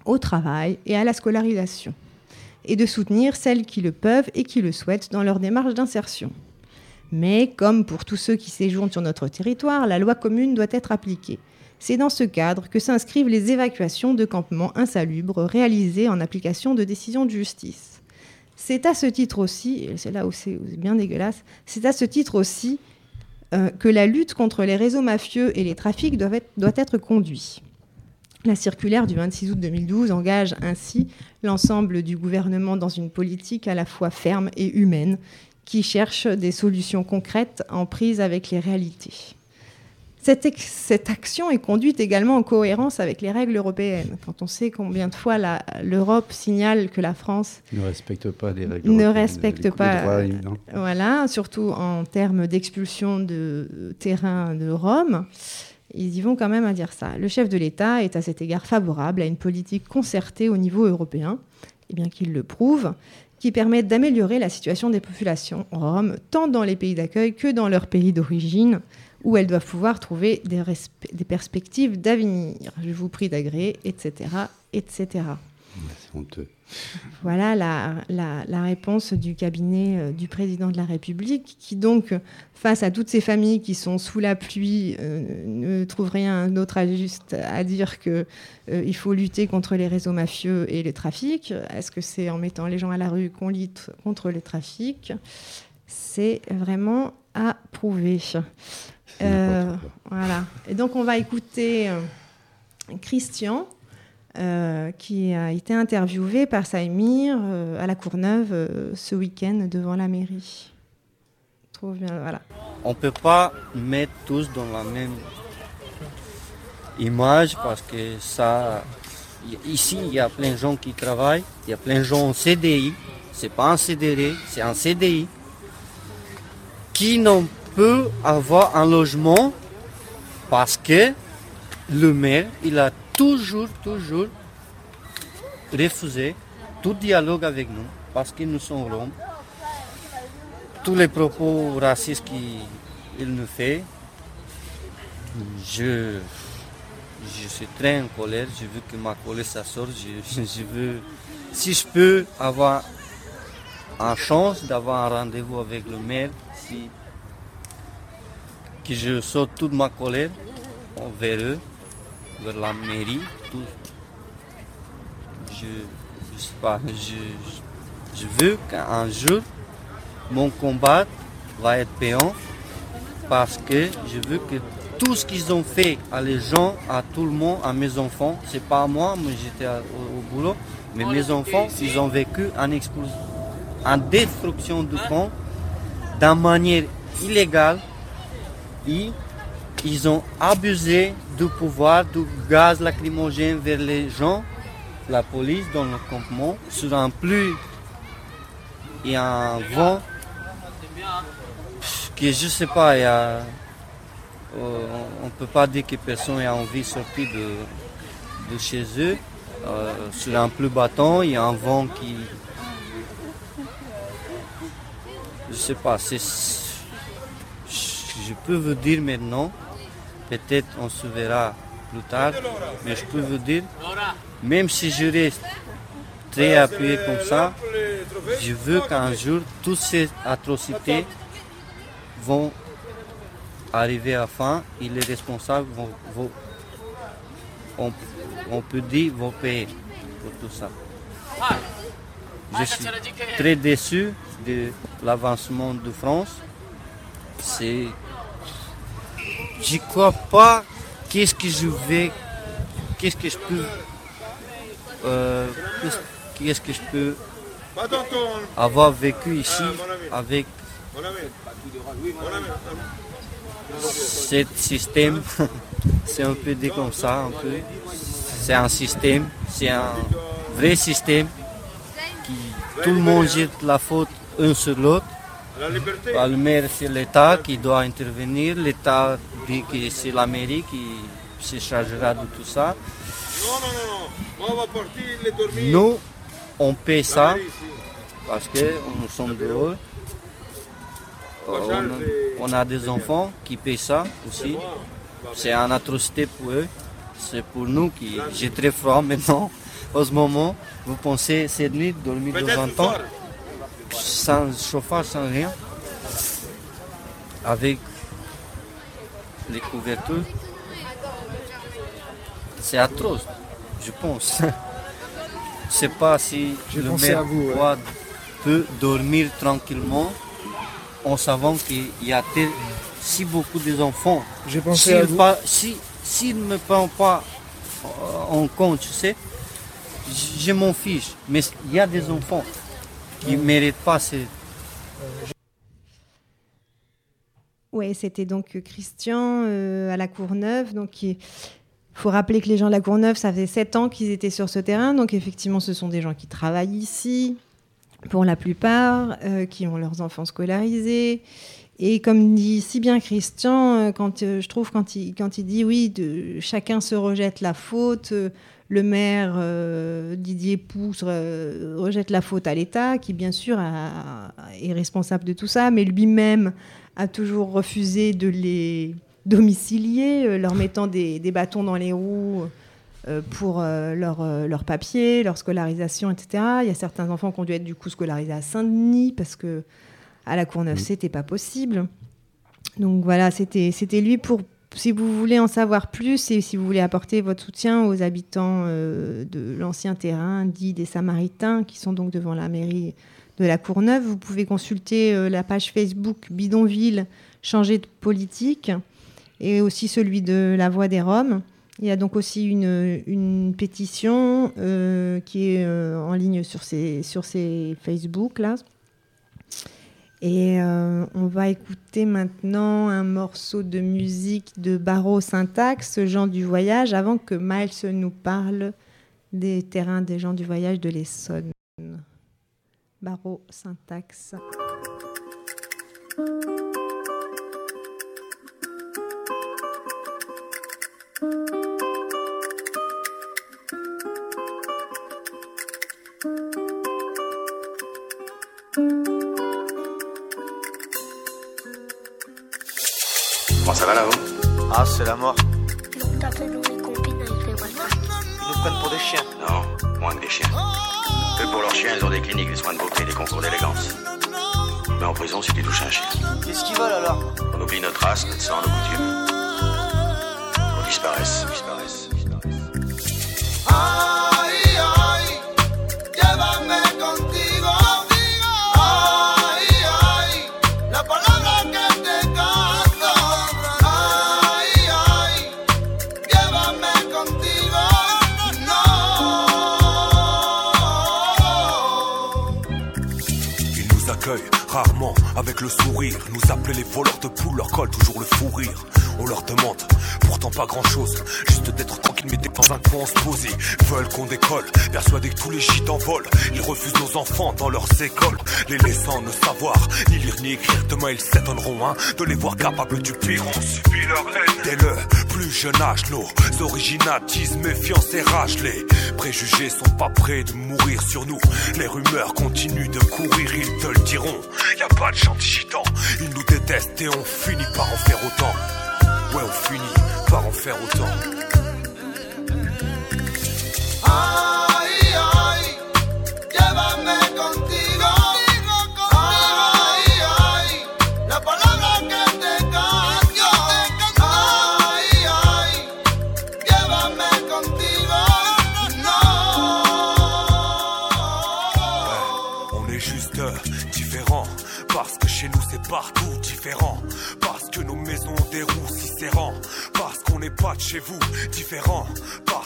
[SPEAKER 3] au travail et à la scolarisation et de soutenir celles qui le peuvent et qui le souhaitent dans leur démarche d'insertion. Mais comme pour tous ceux qui séjournent sur notre territoire, la loi commune doit être appliquée. C'est dans ce cadre que s'inscrivent les évacuations de campements insalubres réalisées en application de décisions de justice. C'est à ce titre aussi, et c'est là où c'est bien dégueulasse, c'est à ce titre aussi euh, que la lutte contre les réseaux mafieux et les trafics doit être, doit être conduite. La circulaire du 26 août 2012 engage ainsi l'ensemble du gouvernement dans une politique à la fois ferme et humaine qui cherche des solutions concrètes en prise avec les réalités. Cette, action est conduite également en cohérence avec les règles européennes. Quand on sait combien de fois l'Europe signale que la France
[SPEAKER 6] Ne respecte pas des règles.
[SPEAKER 3] Ne respecte
[SPEAKER 6] les
[SPEAKER 3] pas, voilà, surtout en termes d'expulsion de terrain de Rome, ils y vont quand même à dire ça. Le chef de l'État est à cet égard favorable à une politique concertée au niveau européen, et bien qu'il le prouve, qui permette d'améliorer la situation des populations roms, tant dans les pays d'accueil que dans leur pays d'origine, où elles doivent pouvoir trouver des, perspectives d'avenir. Je vous prie d'agréer, etc., etc.
[SPEAKER 6] C'est honteux.
[SPEAKER 3] Voilà la, la- la réponse du cabinet euh, du président de la République, qui donc, face à toutes ces familles qui sont sous la pluie, euh, ne trouve rien d'autre à juste à dire que euh, il faut lutter contre les réseaux mafieux et le trafic. Est-ce que c'est en mettant les gens à la rue qu'on lutte contre le trafic? C'est vraiment à prouver. Euh, voilà. Et donc on va écouter euh, Christian, euh, qui a été interviewé par Saïmir euh, à la Courneuve euh, ce week-end devant la mairie. Trop bien, voilà.
[SPEAKER 9] On ne peut pas mettre tous dans la même image parce que ça. Ici, il y a plein de gens qui travaillent, il y a plein de gens en CDI, c'est pas un CDD, c'est un CDI, qui n'ont peut avoir un logement parce que le maire, il a toujours, toujours refusé tout dialogue avec nous parce que nous sommes roms tous les propos racistes qu'il nous fait, je, je suis très en colère. Je veux que ma colère ça sorte. Je, je veux, si je peux avoir une chance d'avoir un rendez-vous avec le maire, si, que je sorte toute ma colère envers eux, vers la mairie, tout. Je, sais pas, je, veux qu'un jour mon combat va être payant parce que je veux que tout ce qu'ils ont fait à les gens, à tout le monde, à mes enfants, c'est pas à moi, moi j'étais au boulot, mais mes enfants, ils ont vécu en explosion, en destruction du camp, d'une manière illégale, ils ont abusé du pouvoir, du gaz lacrymogène vers les gens, la police dans le campement. Sur un pluie et un vent que je sais pas, y a, euh, on ne peut pas dire que personne a envie de sortir de, de chez eux. Euh, sur un pluie battant, il y a un vent qui. Je sais pas, c'est. Je peux vous dire maintenant, peut-être on se verra plus tard, mais je peux vous dire, même si je reste très appuyé comme ça, je veux qu'un jour, toutes ces atrocités vont arriver à fin et les responsables vont, on, on peut dire, vont payer pour tout ça. Je suis très déçu de l'avancement de France. C'est, j'y crois pas. Qu'est-ce que je vais, qu'est-ce que je peux, euh, qu'est-ce- que je peux avoir vécu ici avec ce système, c'est un peu dit comme ça, un peu. C'est un système, c'est un vrai système qui tout le monde jette la faute un sur l'autre. Le maire, c'est l'État qui doit intervenir. L'État dit que c'est la mairie qui se chargera de tout ça. Nous, on paie ça parce que nous sommes dehors. On on a des enfants qui paient ça aussi. C'est une atrocité pour eux. C'est pour nous qui. J'ai très froid maintenant. En ce moment, vous pensez cette nuit dormir devant un temps sans chauffage, sans rien, avec les couvertures. C'est atroce, je pense. Je sais pas si
[SPEAKER 10] J'ai
[SPEAKER 9] le maire
[SPEAKER 10] à vous, ouais.
[SPEAKER 9] doit- peut dormir tranquillement en savant qu'il y a tel- si beaucoup d'enfants.
[SPEAKER 10] J'ai pensé
[SPEAKER 9] S'il
[SPEAKER 10] à vous.
[SPEAKER 9] pas- si- S'il ne me prend pas euh, en compte, tu sais, je m'en fiche. Mais il y a des enfants qui ne méritent pas ces,
[SPEAKER 3] C'était donc Christian euh, à la Courneuve. Donc, il faut rappeler que les gens de la Courneuve, ça faisait sept ans qu'ils étaient sur ce terrain. Donc, effectivement, ce sont des gens qui travaillent ici, pour la plupart, euh, qui ont leurs enfants scolarisés. Et comme dit si bien Christian, euh, quand, euh, je trouve quand il, quand il dit oui, chacun se rejette la faute, euh, le maire euh, Didier Pousse euh, rejette la faute à l'État, qui bien sûr est responsable de tout ça, mais lui-même a toujours refusé de les domicilier, euh, leur mettant des, des bâtons dans les roues euh, pour euh, leur, leur papier, leur scolarisation, etc. Il y a certains enfants qui ont dû être du coup scolarisés à Saint-Denis parce que à la Courneuve, c'était pas possible. Donc voilà, c'était c'était lui pour si vous voulez en savoir plus et si vous voulez apporter votre soutien aux habitants euh, de l'ancien terrain dit des Samaritains qui sont donc devant la mairie de la Courneuve, vous pouvez consulter euh, la page Facebook Bidonville Changer de politique et aussi celui de La Voix des Roms. Il y a donc aussi une, une pétition euh, qui est euh, en ligne sur ces, sur ces Facebook là. Et on va écouter maintenant un morceau de musique de Barreau Syntaxe, Jean du Voyage, avant que Miles nous parle des terrains des gens du voyage de l'Essonne. Barreau Syntaxe.
[SPEAKER 11] Bon, ça va là-haut?
[SPEAKER 12] Ah, c'est la mort.
[SPEAKER 11] Ils nous prennent pour des chiens Non, moins que des chiens. Eux, pour leurs chiens, ils ont des cliniques, des soins de beauté, des concours d'élégance. Mais en prison, si tu touches un chien,
[SPEAKER 12] Qu'est-ce qu'ils veulent alors?
[SPEAKER 11] On oublie notre race, notre sang, nos coutumes. On disparaisse, disparaisse.
[SPEAKER 13] Avec le sourire. Nous appelaient les voleurs de poules, leur colle toujours le fou rire.
[SPEAKER 10] on leur demande pourtant pas grand chose. Juste d'être tranquille, mais dans un coin, se poser. Veulent qu'on décolle, persuadés que tous les gitans volent. Ils refusent nos enfants dans leurs écoles, les laissant ne savoir ni lire ni écrire. Demain, ils s'étonneront hein, de les voir capables du pire. On subit leur. Dès le plus jeune âge, nos originatismes, méfiance et rage. Les préjugés sont pas prêts de mourir sur nous. Les rumeurs continuent de courir, ils te le diront. Pas de gentil gitan, ils nous détestent et on finit par en faire autant. Ouais, on finit par en faire autant.
[SPEAKER 13] Ay, ay, llévame contigo? Ay, ay, la palabra que te cambio. Ay, ay, llévame contigo? No.
[SPEAKER 10] On est juste différents Parce que chez nous c'est partout différent. Parce que nos maisons ont des roues si serrants Parce qu'on n'est pas de chez vous différent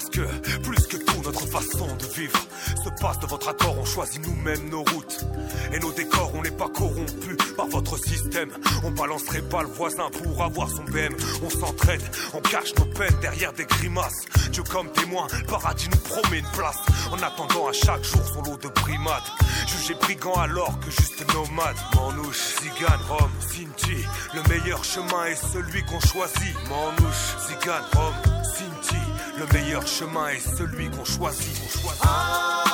[SPEAKER 10] que plus que tout notre façon de vivre Se passe de votre accord On choisit nous-mêmes nos routes. Et nos décors on n'est pas corrompus Par votre système. On balancerait pas le voisin pour avoir son BM On s'entraide, on cache nos peines derrière des grimaces. Dieu comme témoin, le paradis nous promet une place. En attendant à chaque jour son lot de brimades Jugé brigand alors que juste nomade. Manouche, Zigane, Rome, Sinti. Le meilleur chemin est celui qu'on choisit. Manouche, Zigane, Rome, Le meilleur chemin est celui qu'on choisit, qu'on choisit.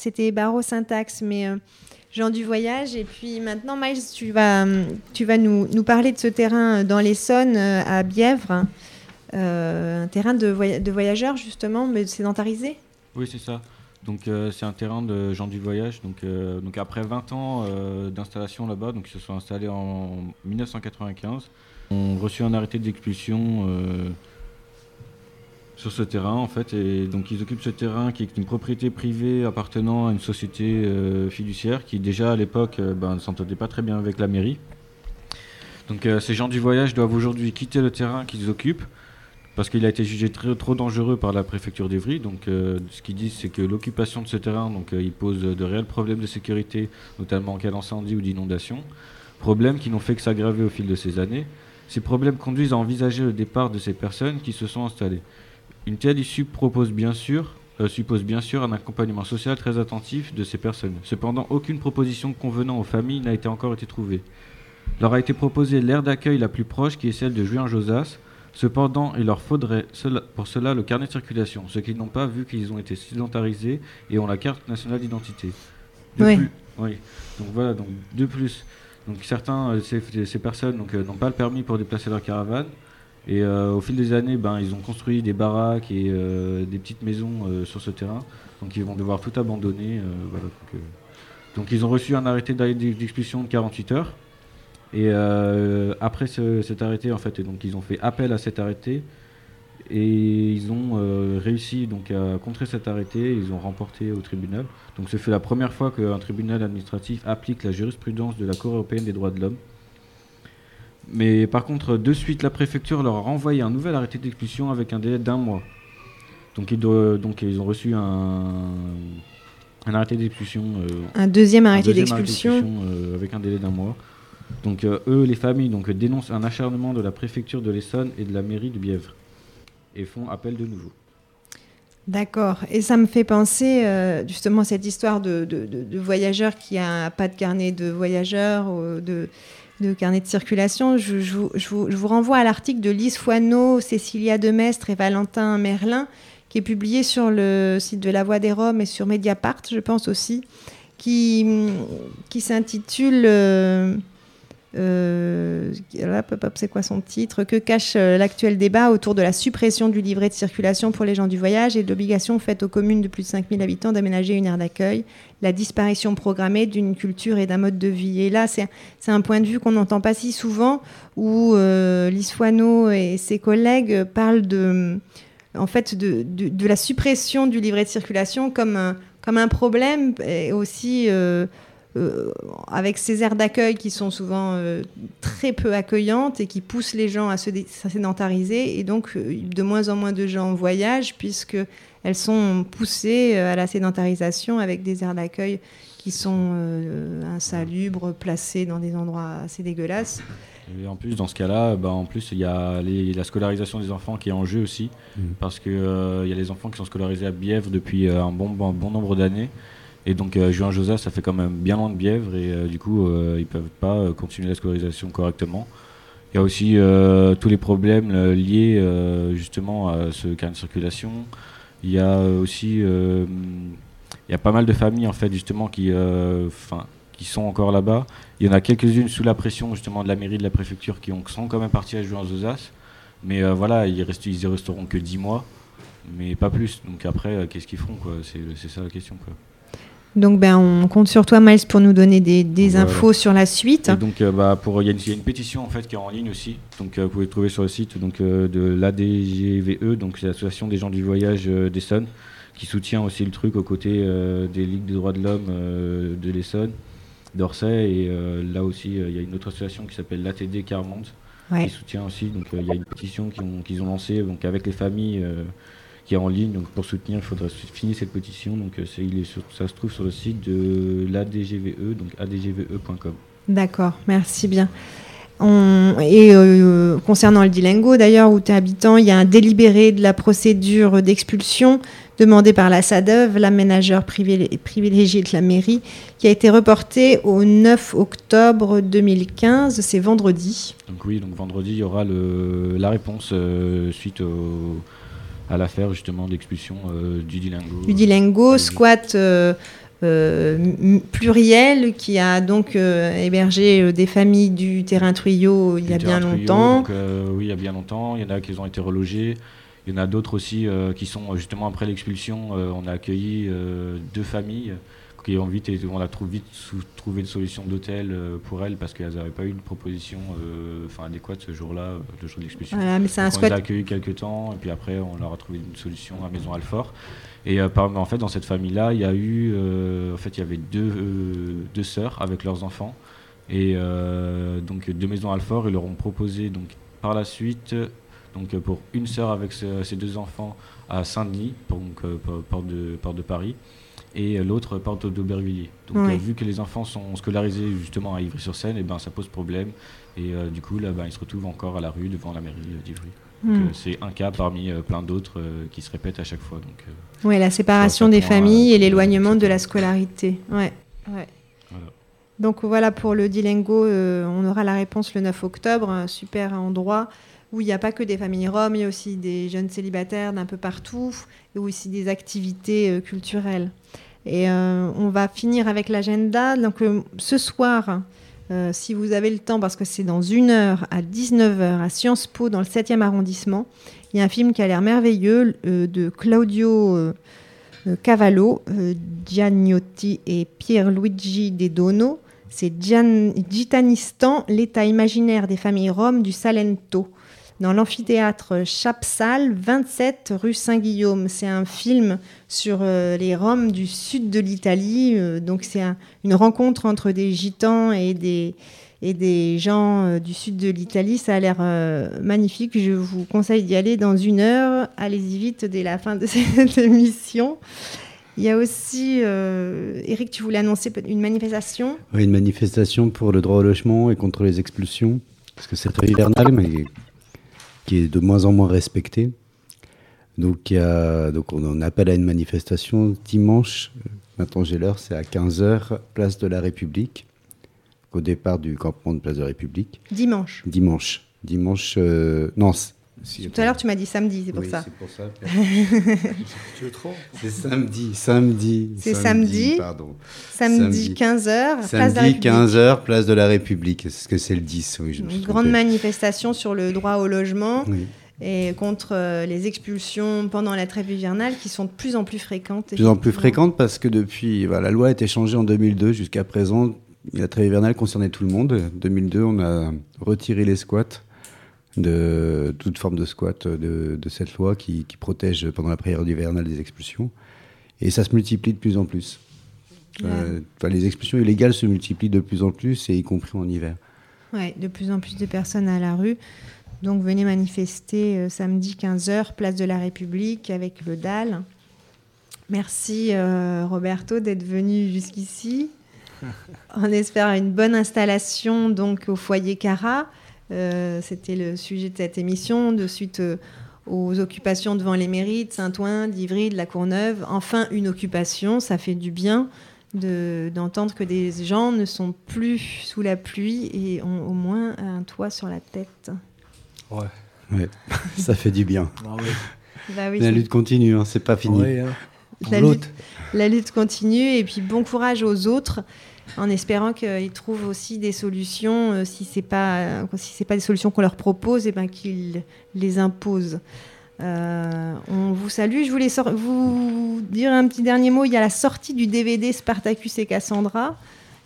[SPEAKER 3] C'était Barreau Syntaxe, mais euh, Jean du voyage. Et puis maintenant, Miles, tu vas, nous, parler de ce terrain dans l'Essonne, euh, à Bièvre. Euh, un terrain de, voya- de voyageurs, justement, mais sédentarisé.
[SPEAKER 5] Oui, c'est ça. Donc euh, c'est un terrain de gens du voyage. Donc, euh, après 20 ans euh, d'installation là-bas, ils se sont installés en 1995, ont reçu un arrêté d'expulsion euh, sur ce terrain en fait. Et donc ils occupent ce terrain qui est une propriété privée appartenant à une société euh, fiduciaire qui déjà à l'époque euh, ben, ne s'entendait pas très bien avec la mairie. Donc euh, ces gens du voyage doivent aujourd'hui quitter le terrain qu'ils occupent parce qu'il a été jugé trop dangereux par la préfecture d'Evry. Donc, ce qu'ils disent, c'est que l'occupation de ce terrain, donc, il pose de réels problèmes de sécurité, notamment en cas d'incendie ou d'inondation. Problèmes qui n'ont fait que s'aggraver au fil de ces années. Ces problèmes conduisent à envisager le départ de ces personnes qui se sont installées. Une telle issue propose bien sûr, euh, suppose bien sûr un accompagnement social très attentif de ces personnes. Cependant, aucune proposition convenant aux familles n'a été encore été trouvée. Leur a été proposée l'aire d'accueil la plus proche qui est celle de Juin-Josas. Cependant, il leur faudrait cela- pour cela le carnet de circulation, ce qu'ils n'ont pas vu qu'ils ont été sédentarisés et ont la carte nationale d'identité. De
[SPEAKER 3] Oui.
[SPEAKER 5] plus- oui. Donc voilà, donc de plus, donc certains, euh, ces, ces personnes donc, euh, n'ont pas le permis pour déplacer leur caravane. Et euh, au fil des années, ben, ils ont construit des baraques et euh, des petites maisons euh, sur ce terrain. Donc ils vont devoir tout abandonner. donc, ils ont reçu un arrêté d'expulsion de 48 heures. Et après ce- cet arrêté, en fait, donc ils ont fait appel à cet arrêté. Et ils ont réussi donc à contrer cet arrêté, ils ont remporté au tribunal. Donc c'est fait la première fois qu'un tribunal administratif applique la jurisprudence de la Cour européenne des droits de l'homme. Mais par contre, de suite, la préfecture leur a renvoyé un nouvel arrêté d'expulsion avec un délai d'un mois. Donc ils, doivent- donc ils ont reçu un, un arrêté d'expulsion. euh,
[SPEAKER 3] Un deuxième arrêté d'expulsion.
[SPEAKER 5] euh, avec un délai d'un mois. Donc euh, eux, les familles, donc, dénoncent un acharnement de la préfecture de l'Essonne et de la mairie de Bièvre. Et font appel de nouveau.
[SPEAKER 3] D'accord. Et ça me fait penser euh, justement à cette histoire de, de, de- de voyageur qui a pas de carnet de voyageur, de, de carnet de circulation. Je, vous- renvoie à l'article de Lise Foineau, Cécilia Demestre et Valentin Merlin, qui est publié sur le site de La Voix des Roms et sur Mediapart, je pense aussi, qui, qui s'intitule... euh, euh, c'est quoi son titre? Que cache euh, l'actuel débat autour de la suppression du livret de circulation pour les gens du voyage et de l'obligation faite aux communes de plus de 5000 habitants d'aménager une aire d'accueil, la disparition programmée d'une culture et d'un mode de vie? Et là, c'est un point de vue qu'on n'entend pas si souvent, où euh, et ses collègues parlent de, en fait, de, la suppression du livret de circulation comme un, comme un problème et aussi euh, euh, avec ces aires d'accueil qui sont souvent euh, très peu accueillantes et qui poussent les gens à se sédentariser et donc euh, de moins en moins de gens voyagent puisque elles sont poussées à la sédentarisation avec des aires d'accueil qui sont euh, insalubres, placées dans des endroits assez dégueulasses.
[SPEAKER 5] Et en plus, dans ce cas-là, bah, en plus, il y a les- la scolarisation des enfants qui est en jeu aussi. Parce qu'il il y a les enfants qui sont scolarisés à Bièvre depuis euh, un bon, bon, bon nombre d'années. Et donc, euh, Juin Joseph, ça fait quand même bien loin de Bièvre. Et euh, du coup, euh, ils peuvent pas continuer la scolarisation correctement. Il y a aussi tous les problèmes liés justement à ce carnet de circulation. Il y a aussi il y a pas mal de familles en fait justement qui, euh, 'fin, qui sont encore là-bas. Il y en a quelques-unes sous la pression justement de la mairie, de la préfecture qui ont, sont quand même parties à jouer en. Mais voilà, ils, restent, y resteront que 10 mois, mais pas plus. Donc après, qu'est-ce qu'ils feront C'est ça la question.
[SPEAKER 3] Donc ben, on compte sur toi Miles pour nous donner des, infos sur la suite.
[SPEAKER 5] Et donc, euh, bah, pour, il y, a une- il y a une pétition en fait qui est en ligne aussi. Donc, euh, vous pouvez le trouver sur le site donc, euh, de l'ADGVE, donc c'est l'association des gens du voyage d'Essonne, qui soutient aussi le truc aux côtés des ligues des droits de l'homme de l'Essonne, d'Orsay. Et là aussi, il y a une autre association qui s'appelle l'ATD Carmonde,
[SPEAKER 3] Ouais.
[SPEAKER 5] qui soutient aussi. Donc, il y a une pétition qu'ils ont, ont lancée donc, avec les familles. Qui est en ligne, donc pour soutenir, il faudra finir cette pétition. Donc, euh, c'est- il est sur- ça se trouve sur le site de l'ADGVE, donc adgve.com.
[SPEAKER 3] D'accord, merci bien. On- Et euh, concernant le Dilengo, d'ailleurs, où tu es habitant, il y a un délibéré de la procédure d'expulsion demandée par la SADEV, l'aménageur privilé- privilégié de la mairie, qui a été reporté au 9 octobre 2015, c'est vendredi.
[SPEAKER 5] Donc oui, donc vendredi, il y aura le, la réponse euh, suite au- à l'affaire justement d'expulsion euh, du Dilingo.
[SPEAKER 3] du Dilengo, squat euh, euh, pluriel, qui a donc hébergé des familles du terrain Truyot il y a bien longtemps.
[SPEAKER 5] donc, oui, il y a bien longtemps. Il y en a qui ont été relogés. Il y en a d'autres aussi qui sont justement après l'expulsion. on a accueilli deux familles qui ont vite, et on a trou- vite trouvé une solution d'hôtel euh, pour elles parce qu'elles n'avaient pas eu de proposition euh, enfin, adéquate ce jour-là, euh, le jour de l'expulsion.
[SPEAKER 3] Voilà, mais c'est un
[SPEAKER 5] Donc, on
[SPEAKER 3] squat-
[SPEAKER 5] les a accueillis quelques temps et puis après on leur a trouvé une solution à Maison Alfort. Et euh, par- en fait dans cette famille-là, il y a eu, euh, en fait il y avait deux, euh, deux sœurs avec leurs enfants. Et euh, donc de Maison Alfort, ils leur ont proposé donc par la suite donc euh, pour une sœur avec ce- ses deux enfants à Saint-Denis, donc euh, de porte de Paris, et l'autre porte d'Aubervilliers. Donc
[SPEAKER 3] Ouais.
[SPEAKER 5] euh, vu que les enfants sont scolarisés justement à Ivry-sur-Seine, et ben ça pose problème. Et euh, du coup là, ben, ils se retrouvent encore à la rue devant la mairie euh, d'Ivry.
[SPEAKER 3] Hmm.
[SPEAKER 5] c'est un cas parmi euh, plein d'autres euh, qui se répètent à chaque fois. Donc,
[SPEAKER 3] Ouais, la séparation des familles et l'éloignement de la scolarité. Ouais. ouais.
[SPEAKER 5] Voilà.
[SPEAKER 3] Donc voilà pour le Dilengo, on aura la réponse le 9 octobre, un super endroit où il n'y a pas que des familles roms, il y a aussi des jeunes célibataires d'un peu partout et aussi des activités euh, culturelles. Et euh, on va finir avec l'agenda. Donc euh, ce soir, si vous avez le temps, parce que c'est dans une heure à 19h à Sciences Po dans le 7e arrondissement, il y a un film qui a l'air merveilleux de Claudio Cavallo, Giannotti et Pierluigi De Dono. C'est Gitanistan, l'état imaginaire des familles roms du Salento. Dans l'amphithéâtre Chapsal, 27 rue Saint-Guillaume. C'est un film sur euh, les Roms du sud de l'Italie. Euh, donc c'est un- une rencontre entre des gitans et des, et des gens euh, du sud de l'Italie. Ça a l'air magnifique. Je vous conseille d'y aller dans une heure. Allez-y vite dès la fin de cette émission. Il y a aussi, Eric, tu voulais annoncer une manifestation?
[SPEAKER 6] Oui, une manifestation pour le droit au logement et contre les expulsions, parce que c'est très hivernal, mais qui est de moins en moins respecté. Donc, il y a, donc on en appelle à une manifestation dimanche, maintenant j'ai l'heure, c'est à 15h, place de la République, au départ du campement de place de la République.
[SPEAKER 3] Dimanche.
[SPEAKER 6] Dimanche. Dimanche, euh, non, si,
[SPEAKER 3] Tout à l'heure, tu m'as dit samedi, c'est pour
[SPEAKER 6] Oui,
[SPEAKER 3] ça.
[SPEAKER 6] c'est pour ça.
[SPEAKER 8] Tu te trompes
[SPEAKER 6] C'est samedi, samedi.
[SPEAKER 3] C'est samedi.
[SPEAKER 6] Pardon.
[SPEAKER 3] Samedi, 15h, place de la
[SPEAKER 6] Samedi
[SPEAKER 3] République.
[SPEAKER 6] 15h, place de la République. Est-ce que c'est le 10 Oui, je me
[SPEAKER 3] Une grande manifestation sur le droit au logement
[SPEAKER 6] Oui.
[SPEAKER 3] et contre euh, les expulsions pendant la trêve hivernale qui sont de plus en plus fréquentes.
[SPEAKER 6] De plus en plus
[SPEAKER 3] effectivement.
[SPEAKER 6] fréquente parce que depuis, voilà, la loi a été changée en 2002 jusqu'à présent. La trêve hivernale concernait tout le monde. En 2002, on a retiré les squats de toute forme de squat de, de cette loi qui, qui protège pendant la période hivernale des expulsions. Et ça se multiplie de plus en plus. Euh, les expulsions illégales se multiplient de plus en plus, et y compris en hiver.
[SPEAKER 3] Ouais, de plus en plus de personnes à la rue. Donc venez manifester euh, samedi 15h, place de la République avec le DAL. Merci euh, Roberto d'être venu jusqu'ici. On espère une bonne installation donc au foyer Cara. Euh, C'était le sujet de cette émission, de suite euh, aux occupations devant les mairies de Saint-Ouen, d'Ivry, de la Courneuve. Enfin, une occupation, ça fait du bien de- d'entendre que des gens ne sont plus sous la pluie et ont au moins un toit sur la tête.
[SPEAKER 8] Ouais.
[SPEAKER 6] Ouais, ça fait du bien.
[SPEAKER 8] Ah oui.
[SPEAKER 3] Bah oui,
[SPEAKER 6] la lutte continue, hein, c'est pas fini.
[SPEAKER 8] Hein.
[SPEAKER 3] La, lutte, la lutte continue et puis bon courage aux autres en espérant qu'ils trouvent aussi des solutions euh, si c'est pas euh, si c'est pas des solutions qu'on leur propose et ben qu'ils les imposent. Euh, on vous salue. Je voulais vous dire un petit dernier mot. Il y a la sortie du DVD Spartacus et Cassandra.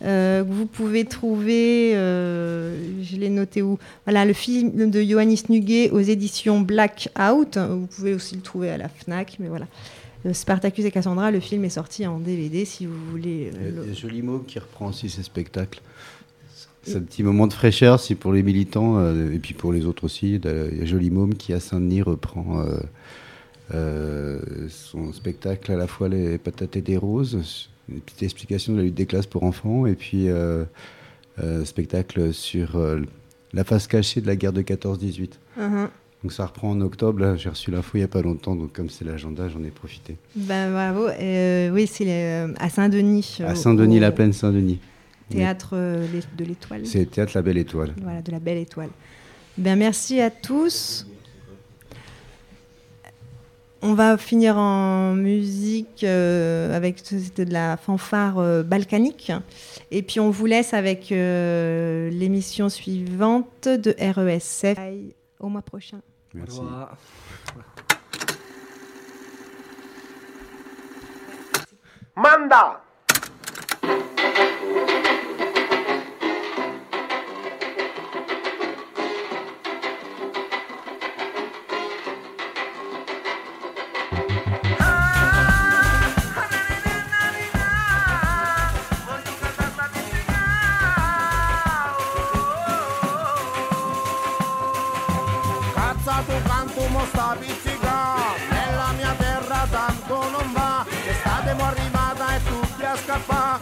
[SPEAKER 3] euh, que vous pouvez trouver, je l'ai noté où? Voilà, le film de Johannes Nuguet aux éditions Blackout. Vous pouvez aussi le trouver à la Fnac, mais voilà. Euh, Spartacus et Cassandra, le film est sorti en DVD si vous voulez. euh,
[SPEAKER 6] Il y a-
[SPEAKER 3] le-
[SPEAKER 6] Joli Môme qui reprend aussi ces spectacles. C'est un petit moment de fraîcheur, si pour les militants euh, et puis pour les autres aussi. Il y a Joli Môme qui à Saint-Denis reprend euh, euh, son spectacle à la fois les patates et des roses, une petite explication de la lutte des classes pour enfants et puis spectacle sur la face cachée de la guerre de 14-18.
[SPEAKER 3] Mhm.
[SPEAKER 6] Donc ça reprend en octobre. J'ai reçu l'info il n'y a pas longtemps, donc comme c'est l'agenda, j'en ai profité.
[SPEAKER 3] Ben, bravo. Euh, oui, c'est les- à Saint-Denis. euh,
[SPEAKER 6] À Saint-Denis,
[SPEAKER 3] au
[SPEAKER 6] la plaine Saint-Denis.
[SPEAKER 3] Théâtre euh, de l'Étoile.
[SPEAKER 6] C'est le théâtre La Belle Étoile.
[SPEAKER 3] Voilà, de la belle étoile. Ben, merci à tous. On va finir en musique euh, avec c'était de la fanfare euh, balkanique. Et puis on vous laisse avec euh, l'émission suivante de RESF. Au mois prochain.
[SPEAKER 6] 気
[SPEAKER 14] 持
[SPEAKER 13] ち。マンダー sta pizzica. Nella mia terra tanto non va. L'estate mo arrivata e tutti a scappare